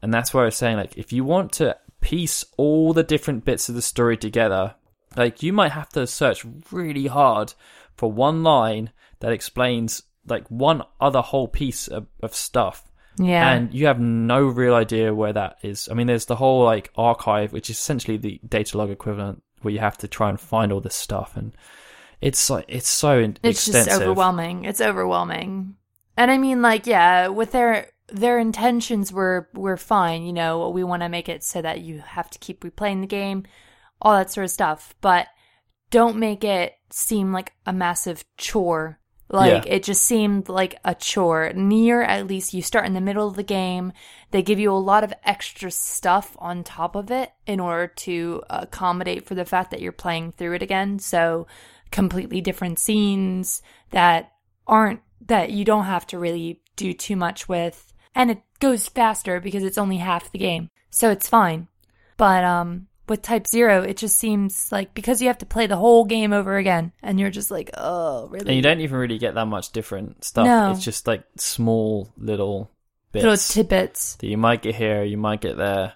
and that's why I was saying like if you want to piece all the different bits of the story together, like you might have to search really hard for one line that explains like one other whole piece of, of stuff yeah. and you have no real idea where that is. I mean, there's the whole like archive, which is essentially the data log equivalent, where you have to try and find all this stuff, and it's like it's so in- it's extensive. just overwhelming. It's overwhelming. And I mean like yeah, with their their intentions were were fine, you know, we want to make it so that you have to keep replaying the game, all that sort of stuff, but don't make it seem like a massive chore. Like Yeah. it just seemed like a chore. NieR at least you start in the middle of the game. They give you a lot of extra stuff on top of it in order to accommodate for the fact that you're playing through it again. So completely different scenes that aren't that you don't have to really do too much with and it goes faster because it's only half the game so it's fine but um with type 0 it just seems like because you have to play the whole game over again and you're just like oh really and you don't even really get that much different stuff. No. It's just like small little bits little tidbits that you might get here, you might get there.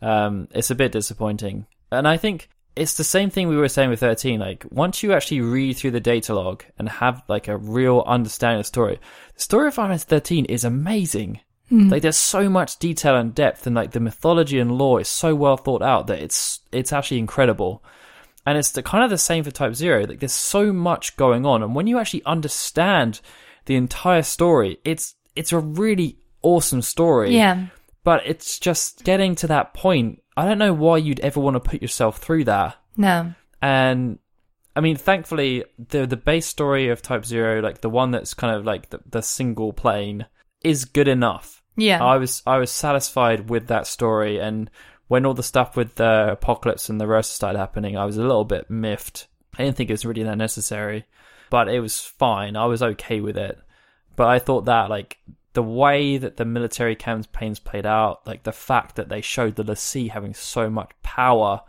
Um, it's a bit disappointing, and I think it's the same thing we were saying with 13. Like once you actually read through the data log and have like a real understanding of the story, the story of Final Fantasy 13 is amazing. Hmm. Like there's so much detail and depth, and like the mythology and lore is so well thought out that it's it's actually incredible. And it's the, kind of the same for Type Zero. Like there's so much going on, and when you actually understand the entire story, it's it's a really awesome story yeah but it's just getting to that point. I don't know why you'd ever want to put yourself through that. no And I mean, thankfully, the the base story of Type Zero, like the one that's kind of like the, the single plane, is good enough. Yeah I was I was satisfied with that story, and when all the stuff with the apocalypse and the rest started happening, I was a little bit miffed. I didn't think it was really that necessary, but it was fine. I was okay with it. But I thought that like the way that the military campaigns played out, like the fact that they showed the l'Cie having so much power,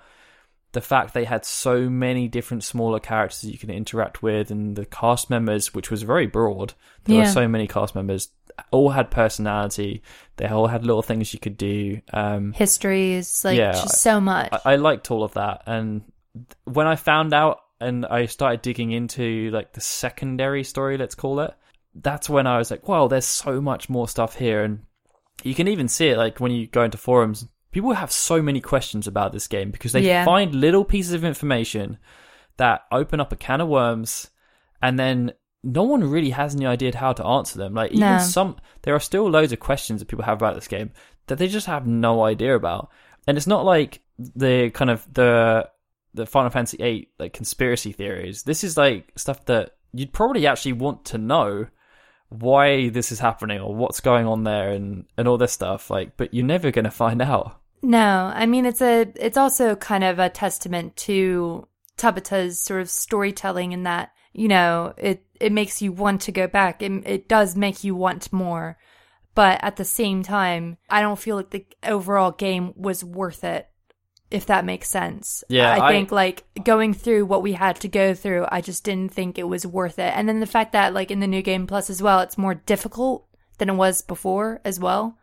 the fact they had so many different smaller characters you can interact with, and the cast members, which was very broad. There Yeah. were so many cast members, all had personality. They all had little things you could do. Um, histories like Yeah, just so much I, I liked all of that, and when I found out and I started digging into like the secondary story, let's call it, that's when I was like, "Wow, there's so much more stuff here." And you can even see it like when you go into forums, people have so many questions about this game because they Yeah. find little pieces of information that open up a can of worms, and then no one really has any idea how to answer them. Like even No. some, there are still loads of questions that people have about this game that they just have no idea about. And it's not like the kind of the the Final Fantasy VIII like conspiracy theories. This is like stuff that you'd probably actually want to know why this is happening or what's going on there and and all this stuff. Like, but you're never gonna find out. No, I mean it's a it's also kind of a testament to Tabata's sort of storytelling in that, you know, it it makes you want to go back. It it does make you want more. but at the same time, I don't feel like the overall game was worth it. If that makes sense. Yeah, I, I- think like going through what we had to go through, I just didn't think it was worth it. And then the fact that like in the new game plus as well, it's more difficult than it was before as well.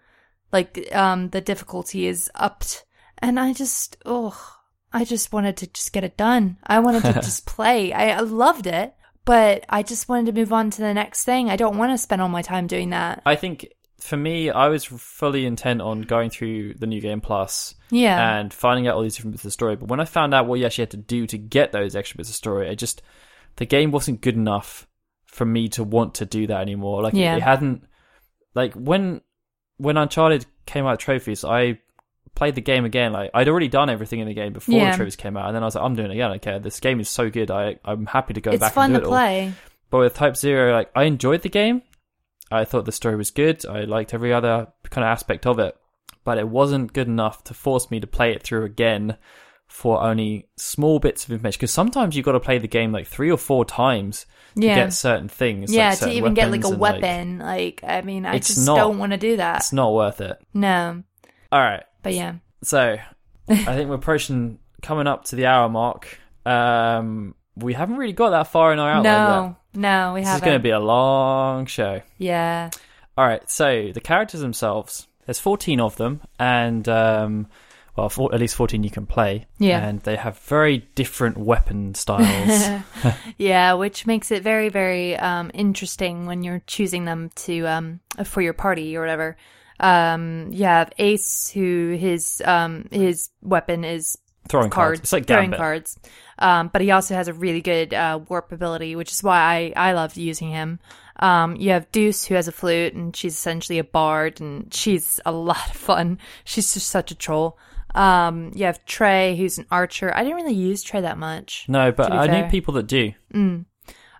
Like um the difficulty is upped. And I just oh I just wanted to just get it done. I wanted to just play. I, I loved it, but I just wanted to move on to the next thing. I don't want to spend all my time doing that. I think for me, I was fully intent on going through the new game plus Yeah. and finding out all these different bits of the story. But when I found out what you actually had to do to get those extra bits of story, it just the game wasn't good enough for me to want to do that anymore. Like Yeah. it hadn't like when when Uncharted came out trophies, I played the game again. Like I'd already done everything in the game before Yeah. the trophies came out, and then I was like, I'm doing it again. Okay, this game is so good. I I'm happy to go it's back fun and to do it all. play. But with Type Zero, like I enjoyed the game. I thought the story was good. I liked every other kind of aspect of it, but it wasn't good enough to force me to play it through again for only small bits of information. Because sometimes you've got to play the game like three or four times to get certain things. yeah, like to even get like a and, like, weapon. Like, I mean, I just not- don't want to do that. it's not worth it. No. All right, But yeah. so I think we're approaching coming up to the hour mark. Um, we haven't really got that far in our outline yet. No. No, we This haven't. is going to be a long show. Yeah. All right, so the characters themselves, there's 14 of them, and um, well, for, at least 14 you can play. Yeah. and they have very different weapon styles. yeah, which makes it very, very um, interesting when you're choosing them to um, for your party or whatever. Um, you have Ace, who his um, his weapon is Throwing cards. cards, It's like throwing Gambit. cards. Um, but he also has a really good uh, warp ability, which is why I I loved using him. Um, you have Deuce, who has a flute, and she's essentially a bard, and she's a lot of fun. She's just such a troll. Um, you have Trey, who's an archer. I didn't really use Trey that much. No, but I fair. know people that do.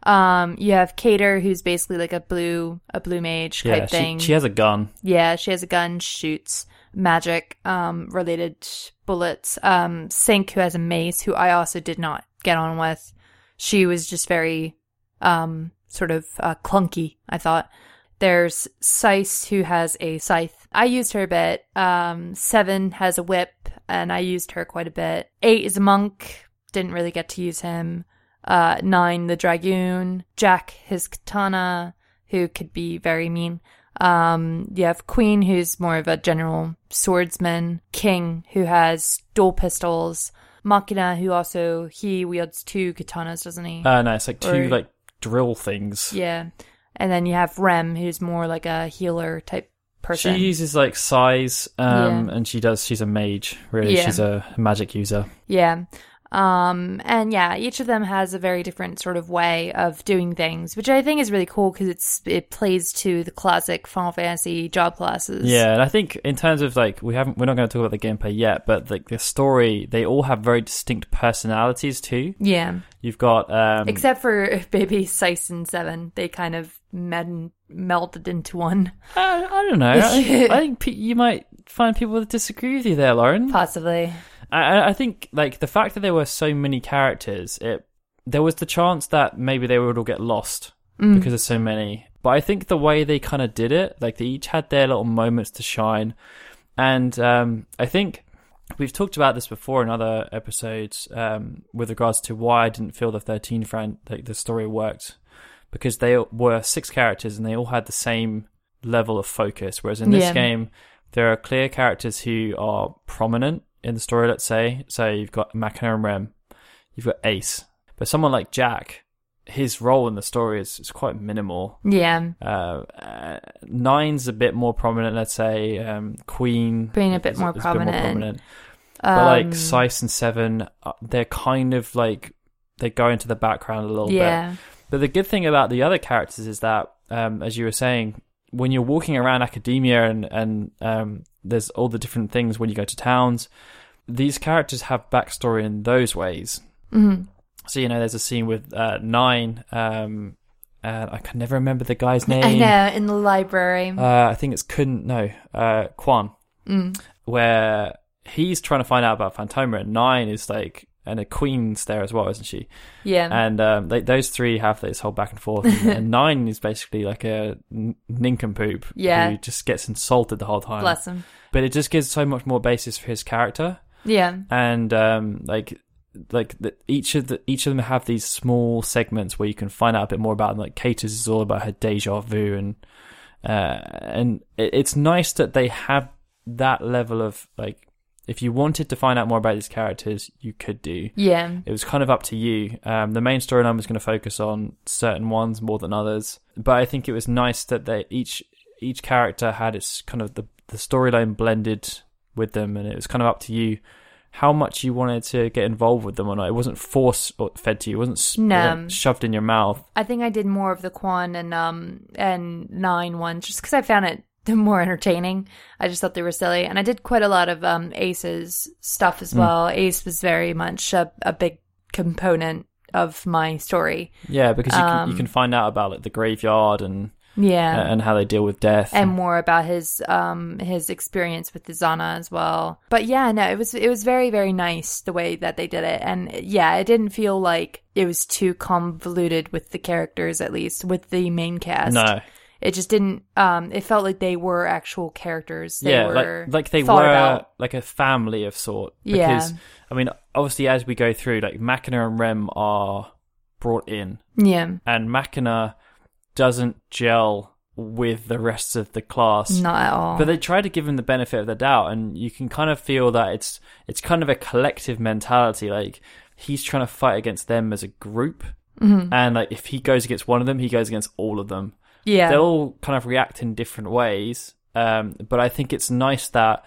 Um, you have Cater, who's basically like a blue, a blue mage type Yeah, thing. she, she has a gun. yeah, she has a gun, shoots magic, um, related bullets. Um, Cinque, who has a mace, who I also did not get on with. She was just very, um, sort of, uh, clunky, I thought. There's Sice, who has a scythe. I used her a bit. Um, Seven has a whip, and I used her quite a bit. Eight is a monk. Didn't really get to use him uh, Nine, the Dragoon, Jack, his katana, who could be very mean. Um, you have Queen, who's more of a general swordsman. King, who has dual pistols. Machina, who also he wields two katanas, doesn't he? Uh, no, it's like two Or- like drill things. yeah. And then you have Rem, who's more like a healer type person. She uses like size, um, Yeah. and she does. She's a mage, really. Yeah. She's a magic user. Yeah. Um, and yeah, each of them has a very different sort of way of doing things, which I think is really cool because it's it plays to the classic Final Fantasy job classes. Yeah, and I think in terms of like we haven't, we're not going to talk about the gameplay yet, but like the story, they all have very distinct personalities too. Yeah. You've got um, Except for baby and Seven, they kind of med- melded into one, I, I don't know. I, think- I think you might find people that disagree with you there, Lauren. possibly. I- I, think like the fact that there were so many characters, it there was the chance that maybe they would all get lost Mm. because there's so many. But I think the way they kind of did it, like they each had their little moments to shine, and um, I think we've talked about this before in other episodes um, with regards to why I didn't feel the 13 friend like the story worked because they were six characters and they all had the same level of focus. Whereas in this Yeah. game, there are clear characters who are prominent in the story. Let's say, so you've got Machina and Rem, you've got Ace, but someone like Jack, his role in the story is, is quite minimal. Yeah. Uh, uh, Nine's a bit more prominent. Let's say um, Queen, Being a bit is- more is prominent. But Um, like Sice and Seven, uh, they're kind of like they go into the background a little bit. yeah. But the good thing about the other characters is that, um, as you were saying, when you're walking around academia and and um, there's all the different things when you go to towns, these characters have backstory in those ways. hmm So you know, there's a scene with uh, Nine, um, and I can never remember the guy's name. I know in the library. Uh, I think it's couldn't no uh, Quon, mm. where he's trying to find out about Phantoma, and Nine is like and a queen's there as well, isn't she? Yeah. And um, they, those three have this whole back and forth, and, and nine is basically like a nincompoop Yeah. who just gets insulted the whole time. Bless him. But it just gives so much more basis for his character, Yeah. and um, like like the, each of the each of them have these small segments where you can find out a bit more about them. Like Cater's is all about her deja vu, and uh, and it, it's nice that they have that level of like. If you wanted to find out more about these characters, you could do. Yeah. It was kind of up to you. Um, the main storyline was going to focus on certain ones more than others, but I think it was nice that they each each character had its kind of the the storyline blended with them, and it was kind of up to you how much you wanted to get involved with them or not. It wasn't force fed to you. It wasn't, it No. wasn't shoved in your mouth. I think I did more of the Quon and um and nine one just because I found it more entertaining. I just thought they were silly, and I did quite a lot of um Ace's stuff as well. Ace was very much a, a big component of my story. Yeah, because you, can, you Um, can find out about like the graveyard and Yeah. and how they deal with death. and more about his um his experience with the Zana as well. But yeah, no, it was it was very very nice the way that they did it, and yeah, it didn't feel like it was too convoluted with the characters, at least with the main cast. no, it just didn't. Um, it felt like they were actual characters. They yeah, were like like they were about. like a family of sort. Yeah. Because I mean, obviously, as we go through, like Machina and Rem are brought in, Yeah, and Machina doesn't gel with the rest of the class. not at all. But they try to give him the benefit of the doubt, and you can kind of feel that it's it's kind of a collective mentality. Like he's trying to fight against them as a group, Mhm. and like if he goes against one of them, he goes against all of them. Yeah, They all kind of react in different ways, um, but I think it's nice that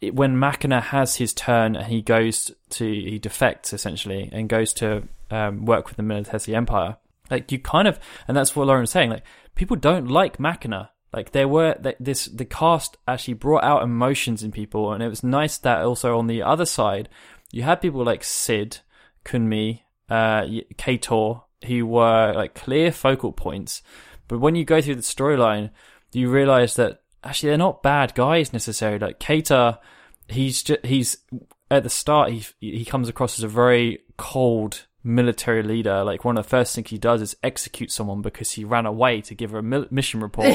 it, when Machina has his turn and he goes to he defects essentially and goes to um, work with the Militesi Empire, like you kind of, and that's what Lauren's saying. Like people don't like Machina. Like there were th- this the cast actually brought out emotions in people, and it was nice that also on the other side you had people like Cid, Qun'mi, uh, Qator, who were like clear focal points. But when you go through the storyline, you realize that actually they're not bad guys necessarily. Like Qator, he's just, he's at the start he he comes across as a very cold military leader. Like one of the first things he does is execute someone because he ran away to give her a mil- mission report.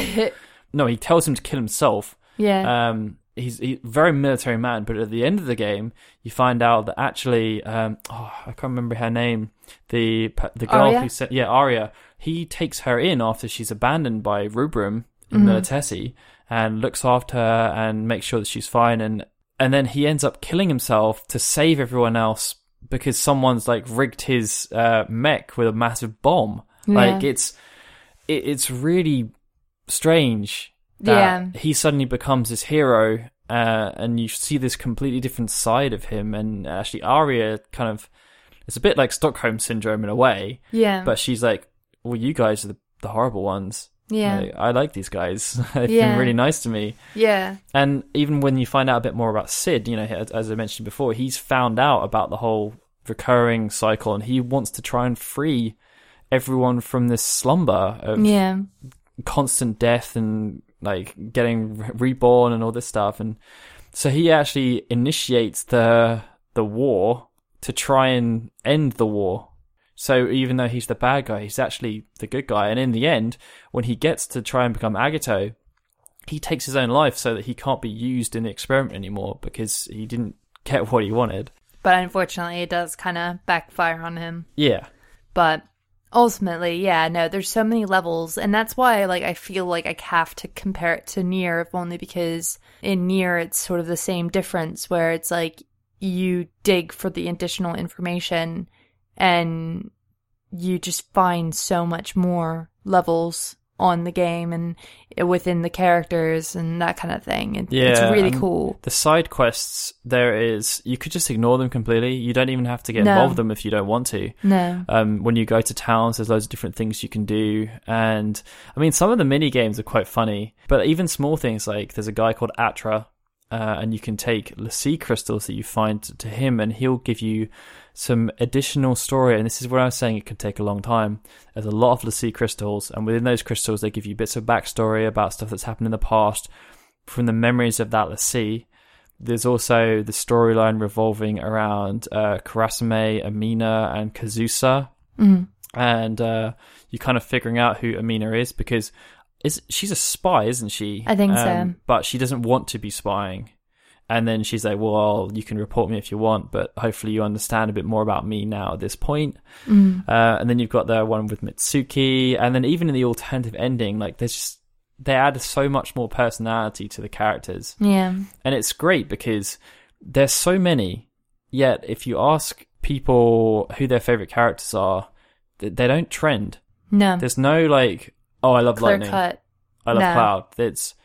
no, he tells him to kill himself. yeah, Um, he's a very military man, but at the end of the game, you find out that actually, um, oh, I can't remember her name. The the girl Arya? who said, yeah, Arya. He takes her in after she's abandoned by Rubrum in Mhm. Militesi and looks after her and makes sure that she's fine. And and then he ends up killing himself to save everyone else because someone's like rigged his uh, mech with a massive bomb. Like it's it, it's really strange Yeah. he suddenly becomes this hero, uh, and you see this completely different side of him. And actually, Arya kind of it's a bit like Stockholm syndrome in a way, yeah, but she's like, "Well, you guys are the, the horrible ones. yeah, I like these guys. They've Yeah. been really nice to me." yeah, And even when you find out a bit more about Cid, you know, as, as I mentioned before, he's found out about the whole recurring cycle, and he wants to try and free everyone from this slumber of yeah, constant death and like getting reborn and all this stuff. And so he actually initiates the the war to try and end the war. So even though he's the bad guy he's actually the good guy. And in the end when he gets to try and become agito he takes his own life so that he can't be used in the experiment anymore because he didn't get what he wanted. But unfortunately, it does kind of backfire on him. yeah. But ultimately, yeah, no, there's so many levels, and that's why, like, I feel like I have to compare it to NieR, if only because in NieR it's sort of the same difference, where it's like you dig for the additional information, and you just find so much more levels on the game and within the characters and that kind of thing. It, it's really cool. the side quests there is you could just ignore them completely you don't even have to get No. involved with them if you don't want to No, um, when you go to towns, there's loads of different things you can do. And I mean, some of the mini games are quite funny, but even small things like there's a guy called Atra, uh, and you can take the sea crystals that you find to him, and he'll give you some additional story. And this is where I was saying it can take a long time. There's a lot of the sea crystals, and within those crystals, they give you bits of backstory about stuff that's happened in the past from the memories of that l'Cie. there's also the storyline revolving around uh, Kurasame, Amina, and Kazusa, Mhm. and uh, you kind of figuring out who Amina is because is she's a spy, isn't she? I think so. Um, But she doesn't want to be spying. And then she's like, "Well, you can report me if you want, but hopefully you understand a bit more about me now at this point." Mm. Uh, and then you've got the one with Mitsuki, and then even in the alternative ending, like there's just they add so much more personality to the characters, Yeah. and it's great because there's so many. Yet, if you ask people who their favorite characters are, they don't trend. No. There's no like, oh, I love Clear lightning, cut. I love No. cloud. It's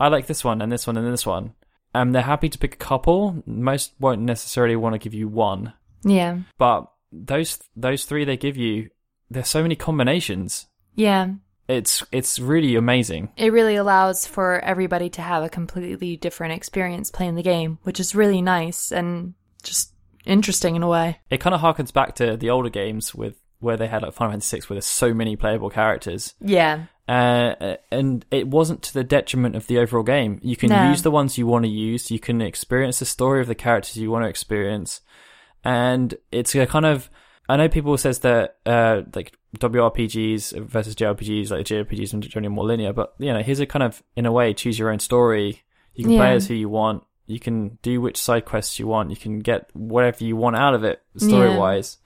I like this one and this one and this one. And they're happy to pick a couple. Most won't necessarily want to give you one Yeah. but those those three they give you there's so many combinations Yeah. it's it's really amazing It really allows for everybody to have a completely different experience playing the game, which is really nice and just interesting in a way. it kind of harkens back to the older games with where they had like Final Fantasy 6 where there's so many playable characters Yeah. Uh, and it wasn't to the detriment of the overall game you can No. use the ones you want to use you can experience the story of the characters you want to experience and it's a kind of I know people says that uh, like WRPGs versus JRPGs, like JRPGs are generally more linear, but you know, here's a kind of in a way choose your own story. You can play as who you want. You can do which side quests you want. You can get whatever you want out of it story wise.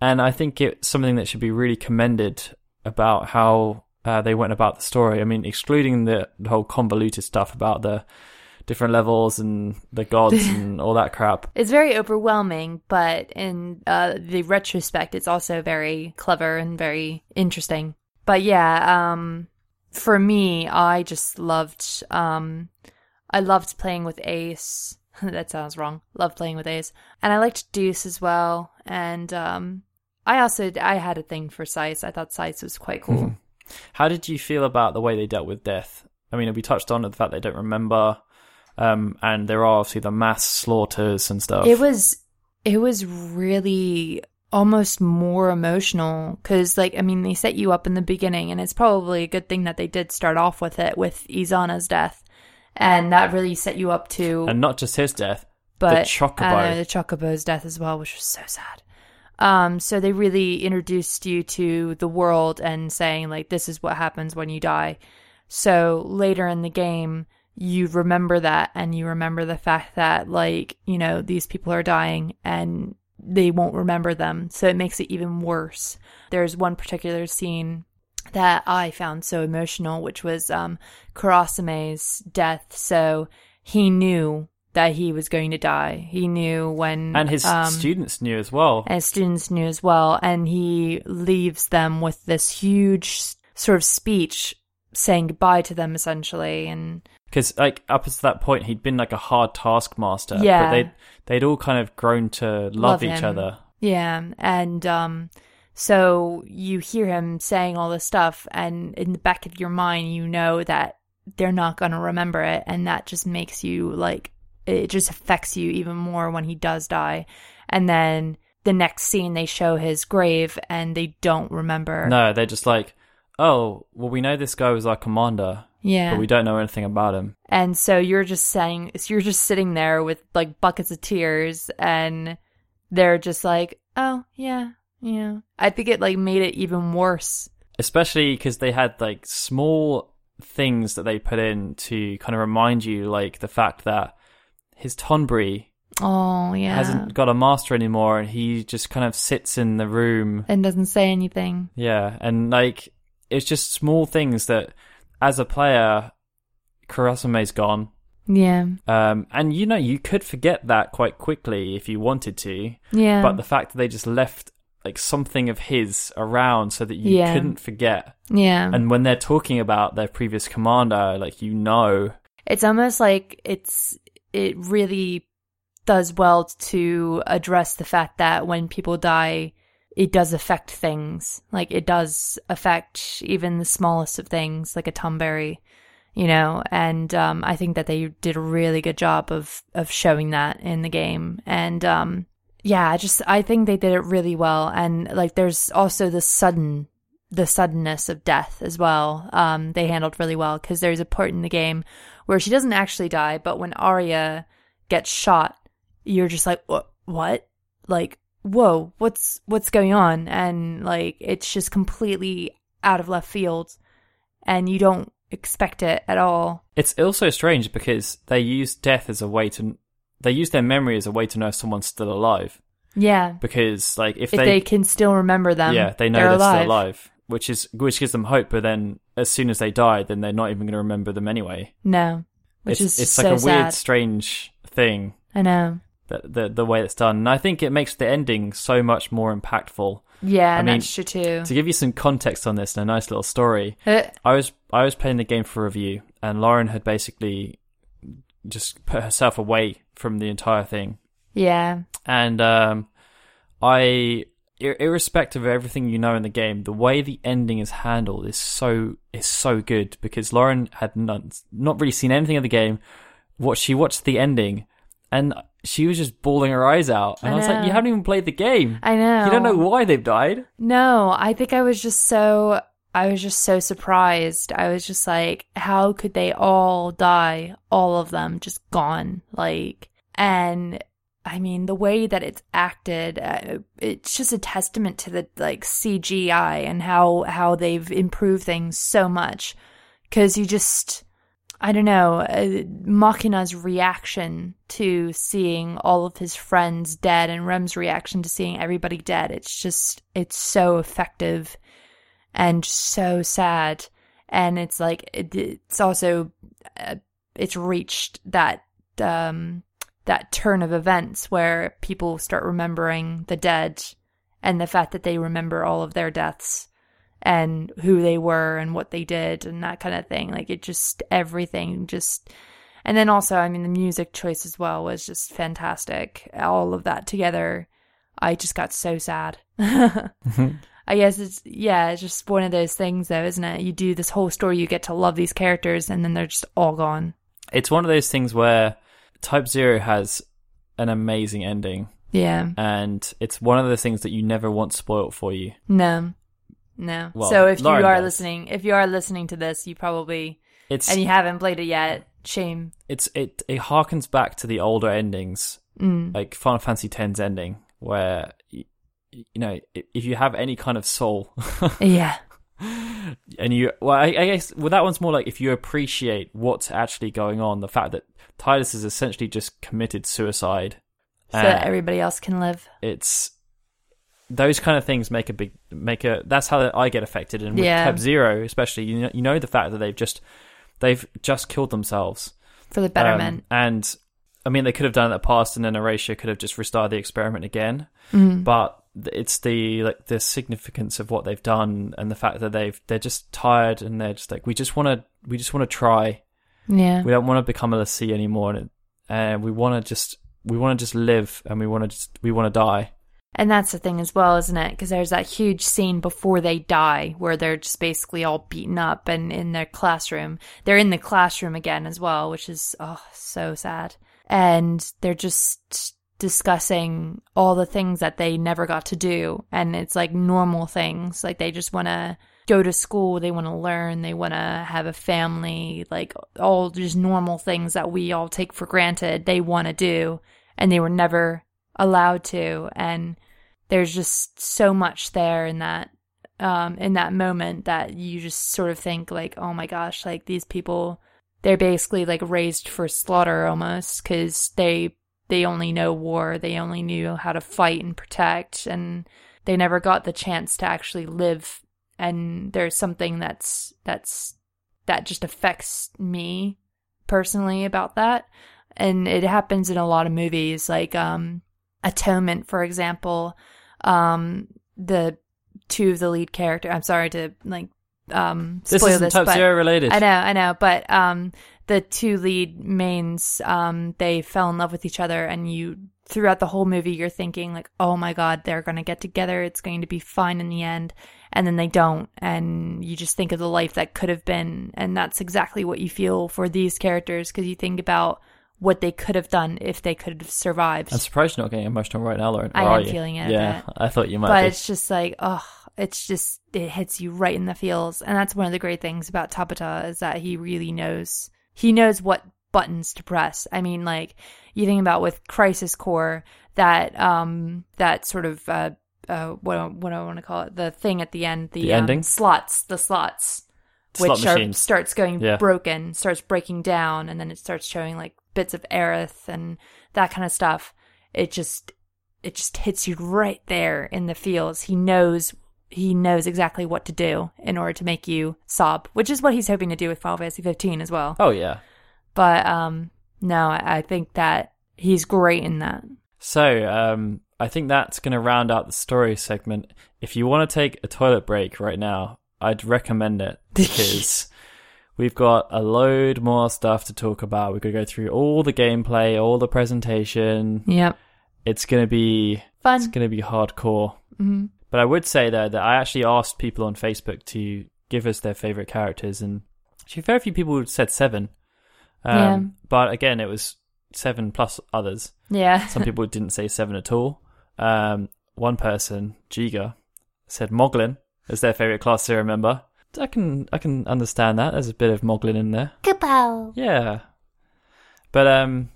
And I think it's something that should be really commended about how uh, they went about the story. I mean, excluding the, the whole convoluted stuff about the different levels and the gods and all that crap. It's very overwhelming, but in uh, the retrospect, it's also very clever and very interesting. But yeah, um, for me, I just loved, um, I loved playing with Ace. that sounds wrong. Loved playing with Ace, and I liked Deuce as well. And um, I also I had a thing for Sice. I thought Sice was quite cool. How did you feel about the way they dealt with death? I mean, we touched on the fact they don't remember, um, and there are obviously the mass slaughters and stuff. It was it was really almost more emotional cuz like I mean they set you up in the beginning and it's probably a good thing that they did start off with it with Izana's death and that really set you up to and not just his death, but the chocobo. uh, the chocobo's death as well which was so sad. Um so they really introduced you to the world and saying like this is what happens when you die. So later in the game you remember that and you remember the fact that like you know these people are dying and they won't remember them. So it makes it even worse. There's one particular scene that i found so emotional which was um Kurasame's death. So he knew that he was going to die he knew when and his um, students knew as well. and his students knew as well. And he leaves them with this huge sort of speech saying goodbye to them, essentially. And Because like up to that point, he'd been like a hard taskmaster. Yeah. but they'd they'd all kind of grown to love, Love each him. other. yeah, and um, so you hear him saying all this stuff, and in the back of your mind, you know that they're not going to remember it, and that just makes you like it just affects you even more when he does die. And then the next scene, they show his grave, and they don't remember. No, they're just like, oh, well, we know this guy was our commander, yeah, but we don't know anything about him. And so you're just saying, so you're just sitting there with like buckets of tears, and they're just like, oh, yeah, yeah. I think it like made it even worse. especially because they had like small things that they put in to kind of remind you like the fact that his Tonberry Oh, yeah. hasn't got a master anymore and he just kind of sits in the room and doesn't say anything. yeah and like it's just small things that as a player Kurasame's gone Yeah. um and you know you could forget that quite quickly if you wanted to Yeah. but the fact that they just left like something of his around so that you Yeah. couldn't forget yeah. and when they're talking about their previous commander like you know it's almost like it's, it really does well to address the fact that when people die, it does affect things. Like it does affect even the smallest of things, like a Tonberry, you know. And um, I think that they did a really good job of of showing that in the game. And um, yeah, I just I think they did it really well. And like, there's also the sudden the suddenness of death as well. Um, they handled really well because there's a part in the game where she doesn't actually die, but when Arya gets shot, you're just like, what? What? Like, whoa, what's what's going on? And like, it's just completely out of left field, and you don't expect it at all. It's also strange because they use death as a way to they use their memory as a way to know if someone's still alive. Yeah, Because like if, if they, can still remember them, yeah they know they're, they're, alive. still alive, which is which gives them hope. But then as soon as they die, then they're not even going to remember them anyway. No, which it's is it's so like a sad. weird, strange thing I know. that the the way it's done. And I think it makes the ending so much more impactful. Yeah, I and mean, that's true too. To give you some context on this and a nice little story, Uh, I was I was playing the game for review, and Lauren had basically just put herself away from the entire thing, yeah, and um, I, ir- irrespective of everything you know in the game, the way the ending is handled is so is so good because Lauren had not not really seen anything of the game. What she watched the ending, and she was just bawling her eyes out, and I I, was like, "You haven't even played the game. I know. You don't know why they've died." No, I think I was just so I was just so surprised. I was just like, how could they all die? All of them just gone. Like, and I mean, the way that it's acted, uh, it's just a testament to the like CGI and how how they've improved things so much. Because you just, I don't know, uh, Machina's reaction to seeing all of his friends dead and Rem's reaction to seeing everybody dead. It's just, it's so effective and so sad. And it's like, it, it's also, uh, it's reached that, um, that turn of events where people start remembering the dead and the fact that they remember all of their deaths and who they were and what they did and that kind of thing. Like it just everything just and then also I mean the music choice as well was just fantastic. All of that together I just got so sad. Mm-hmm. I guess it's yeah, it's just one of those things though, isn't it? You do this whole story, you get to love these characters and then they're just all gone. It's one of those things where Type Zero has an amazing ending, Yeah. and it's one of the things that you never want spoilt for you. No. No. Well, so if Lauren you are does. listening, if you are listening to this, you probably It's and you haven't played it yet, shame. it's it it harkens back to the older endings, Mm. like Final Fantasy X's ending, where you know if you have any kind of soul, Yeah. and you well, I, I guess well that one's more like if you appreciate what's actually going on, the fact that Tidus has essentially just committed suicide. So uh, that everybody else can live. it's those kind of things make a big make a that's how I get affected and with Yeah. Type Zero especially you know, you know the fact that they've just they've just killed themselves For the Um, betterment. and I mean they could have done it in the past and then Arecia could have just restarted the experiment again Mhm. but it's the like the significance of what they've done and the fact that they've they're just tired and they're just like we just want to we just want to try Yeah. we don't want to become a l'Cie anymore and uh, we want to just we want to just live and we want to just we want to die And that's the thing as well, isn't it? Because there's that huge scene before they die where they're just basically all beaten up and in their classroom. They're in the classroom again as well, which is, oh, so sad. And they're just discussing all the things that they never got to do. And it's like normal things. Like they just want to go to school, they want to learn, they want to have a family, like all just normal things that we all take for granted they want to do. And they were never allowed to. And there's just so much there in that um in that moment that you just sort of think like oh my gosh like these people they're basically like raised for slaughter almost cuz they they only know war they only knew how to fight and protect and they never got the chance to actually live. And there's something that's that's that just affects me personally about that. And it happens in a lot of movies like um atonement for example. Um the two of the lead character i'm sorry to like um this spoil this Type but Zero related. I know, I know, but um, the two lead mains, um, they fell in love with each other, and you throughout the whole movie, you're thinking like, oh my god, they're gonna get together, it's going to be fine in the end, and then they don't, and you just think of the life that could have been, and that's exactly what you feel for these characters because you think about what they could have done if they could have survived. I'm surprised you're not getting emotional right now, Lauren. I or am you? feeling it Yeah. I thought you might but be. it's just like oh it's just it hits you right in the feels and that's one of the great things about Tabata is that he really knows he knows what buttons to press. I mean, like you think about with Crisis Core, that um that sort of uh uh what what do I want to call it the thing at the end the, The um, ending? slots the slots Slot which are, starts going Yeah. broken starts breaking down and then it starts showing like bits of Aerith and that kind of stuff. It just it just hits you right there in the feels. He knows he knows exactly what to do in order to make you sob, which is what he's hoping to do with Final Fantasy 15 as well. Oh yeah. But um no, I, I think that he's great in that. So, um, I think that's going to round out the story segment. If you want to take a toilet break right now, I'd recommend it because we've got a load more stuff to talk about. We're going to go through all the gameplay, all the presentation. Yep. It's going to be fun. it's going to be hardcore. hmm But I would say though that I actually asked people on Facebook to give us their favorite characters, and actually very few people said seven. Um, Yeah. But again, it was seven plus others. Yeah. Some people didn't say seven at all. Um, one person, Giga, said Moglin as their favorite class zero member. I can I can understand that. There's a bit of Moglin in there. Kapow. Yeah. But um,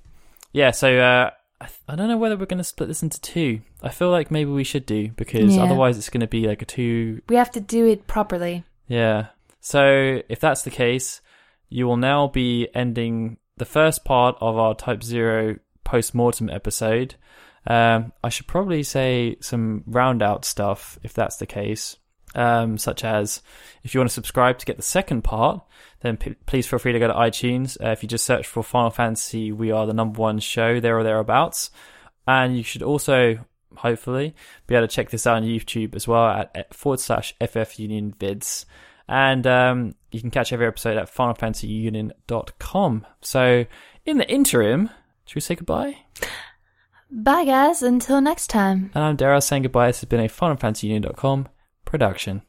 yeah. So uh, I, th- I don't know whether we're going to split this into two. I feel like maybe we should do because Yeah. otherwise it's going to be like a two. We have to do it properly. Yeah. So if that's the case, you will now be ending the first part of our Type Zero post mortem episode. Um, I should probably say some round out stuff if that's the case. Um, such as if you want to subscribe to get the second part, then p- please feel free to go to iTunes. Uh, if you just search for Final Fantasy, we are the number one show there or thereabouts. And you should also, hopefully, be able to check this out on YouTube as well at, forward slash FF Union Vids. And um, you can catch every episode at finalfantasyunion.com. So, in the interim, should we say goodbye? Bye, guys. Until next time. And I'm Darryl saying goodbye. This has been a finalfantasyunion.com production.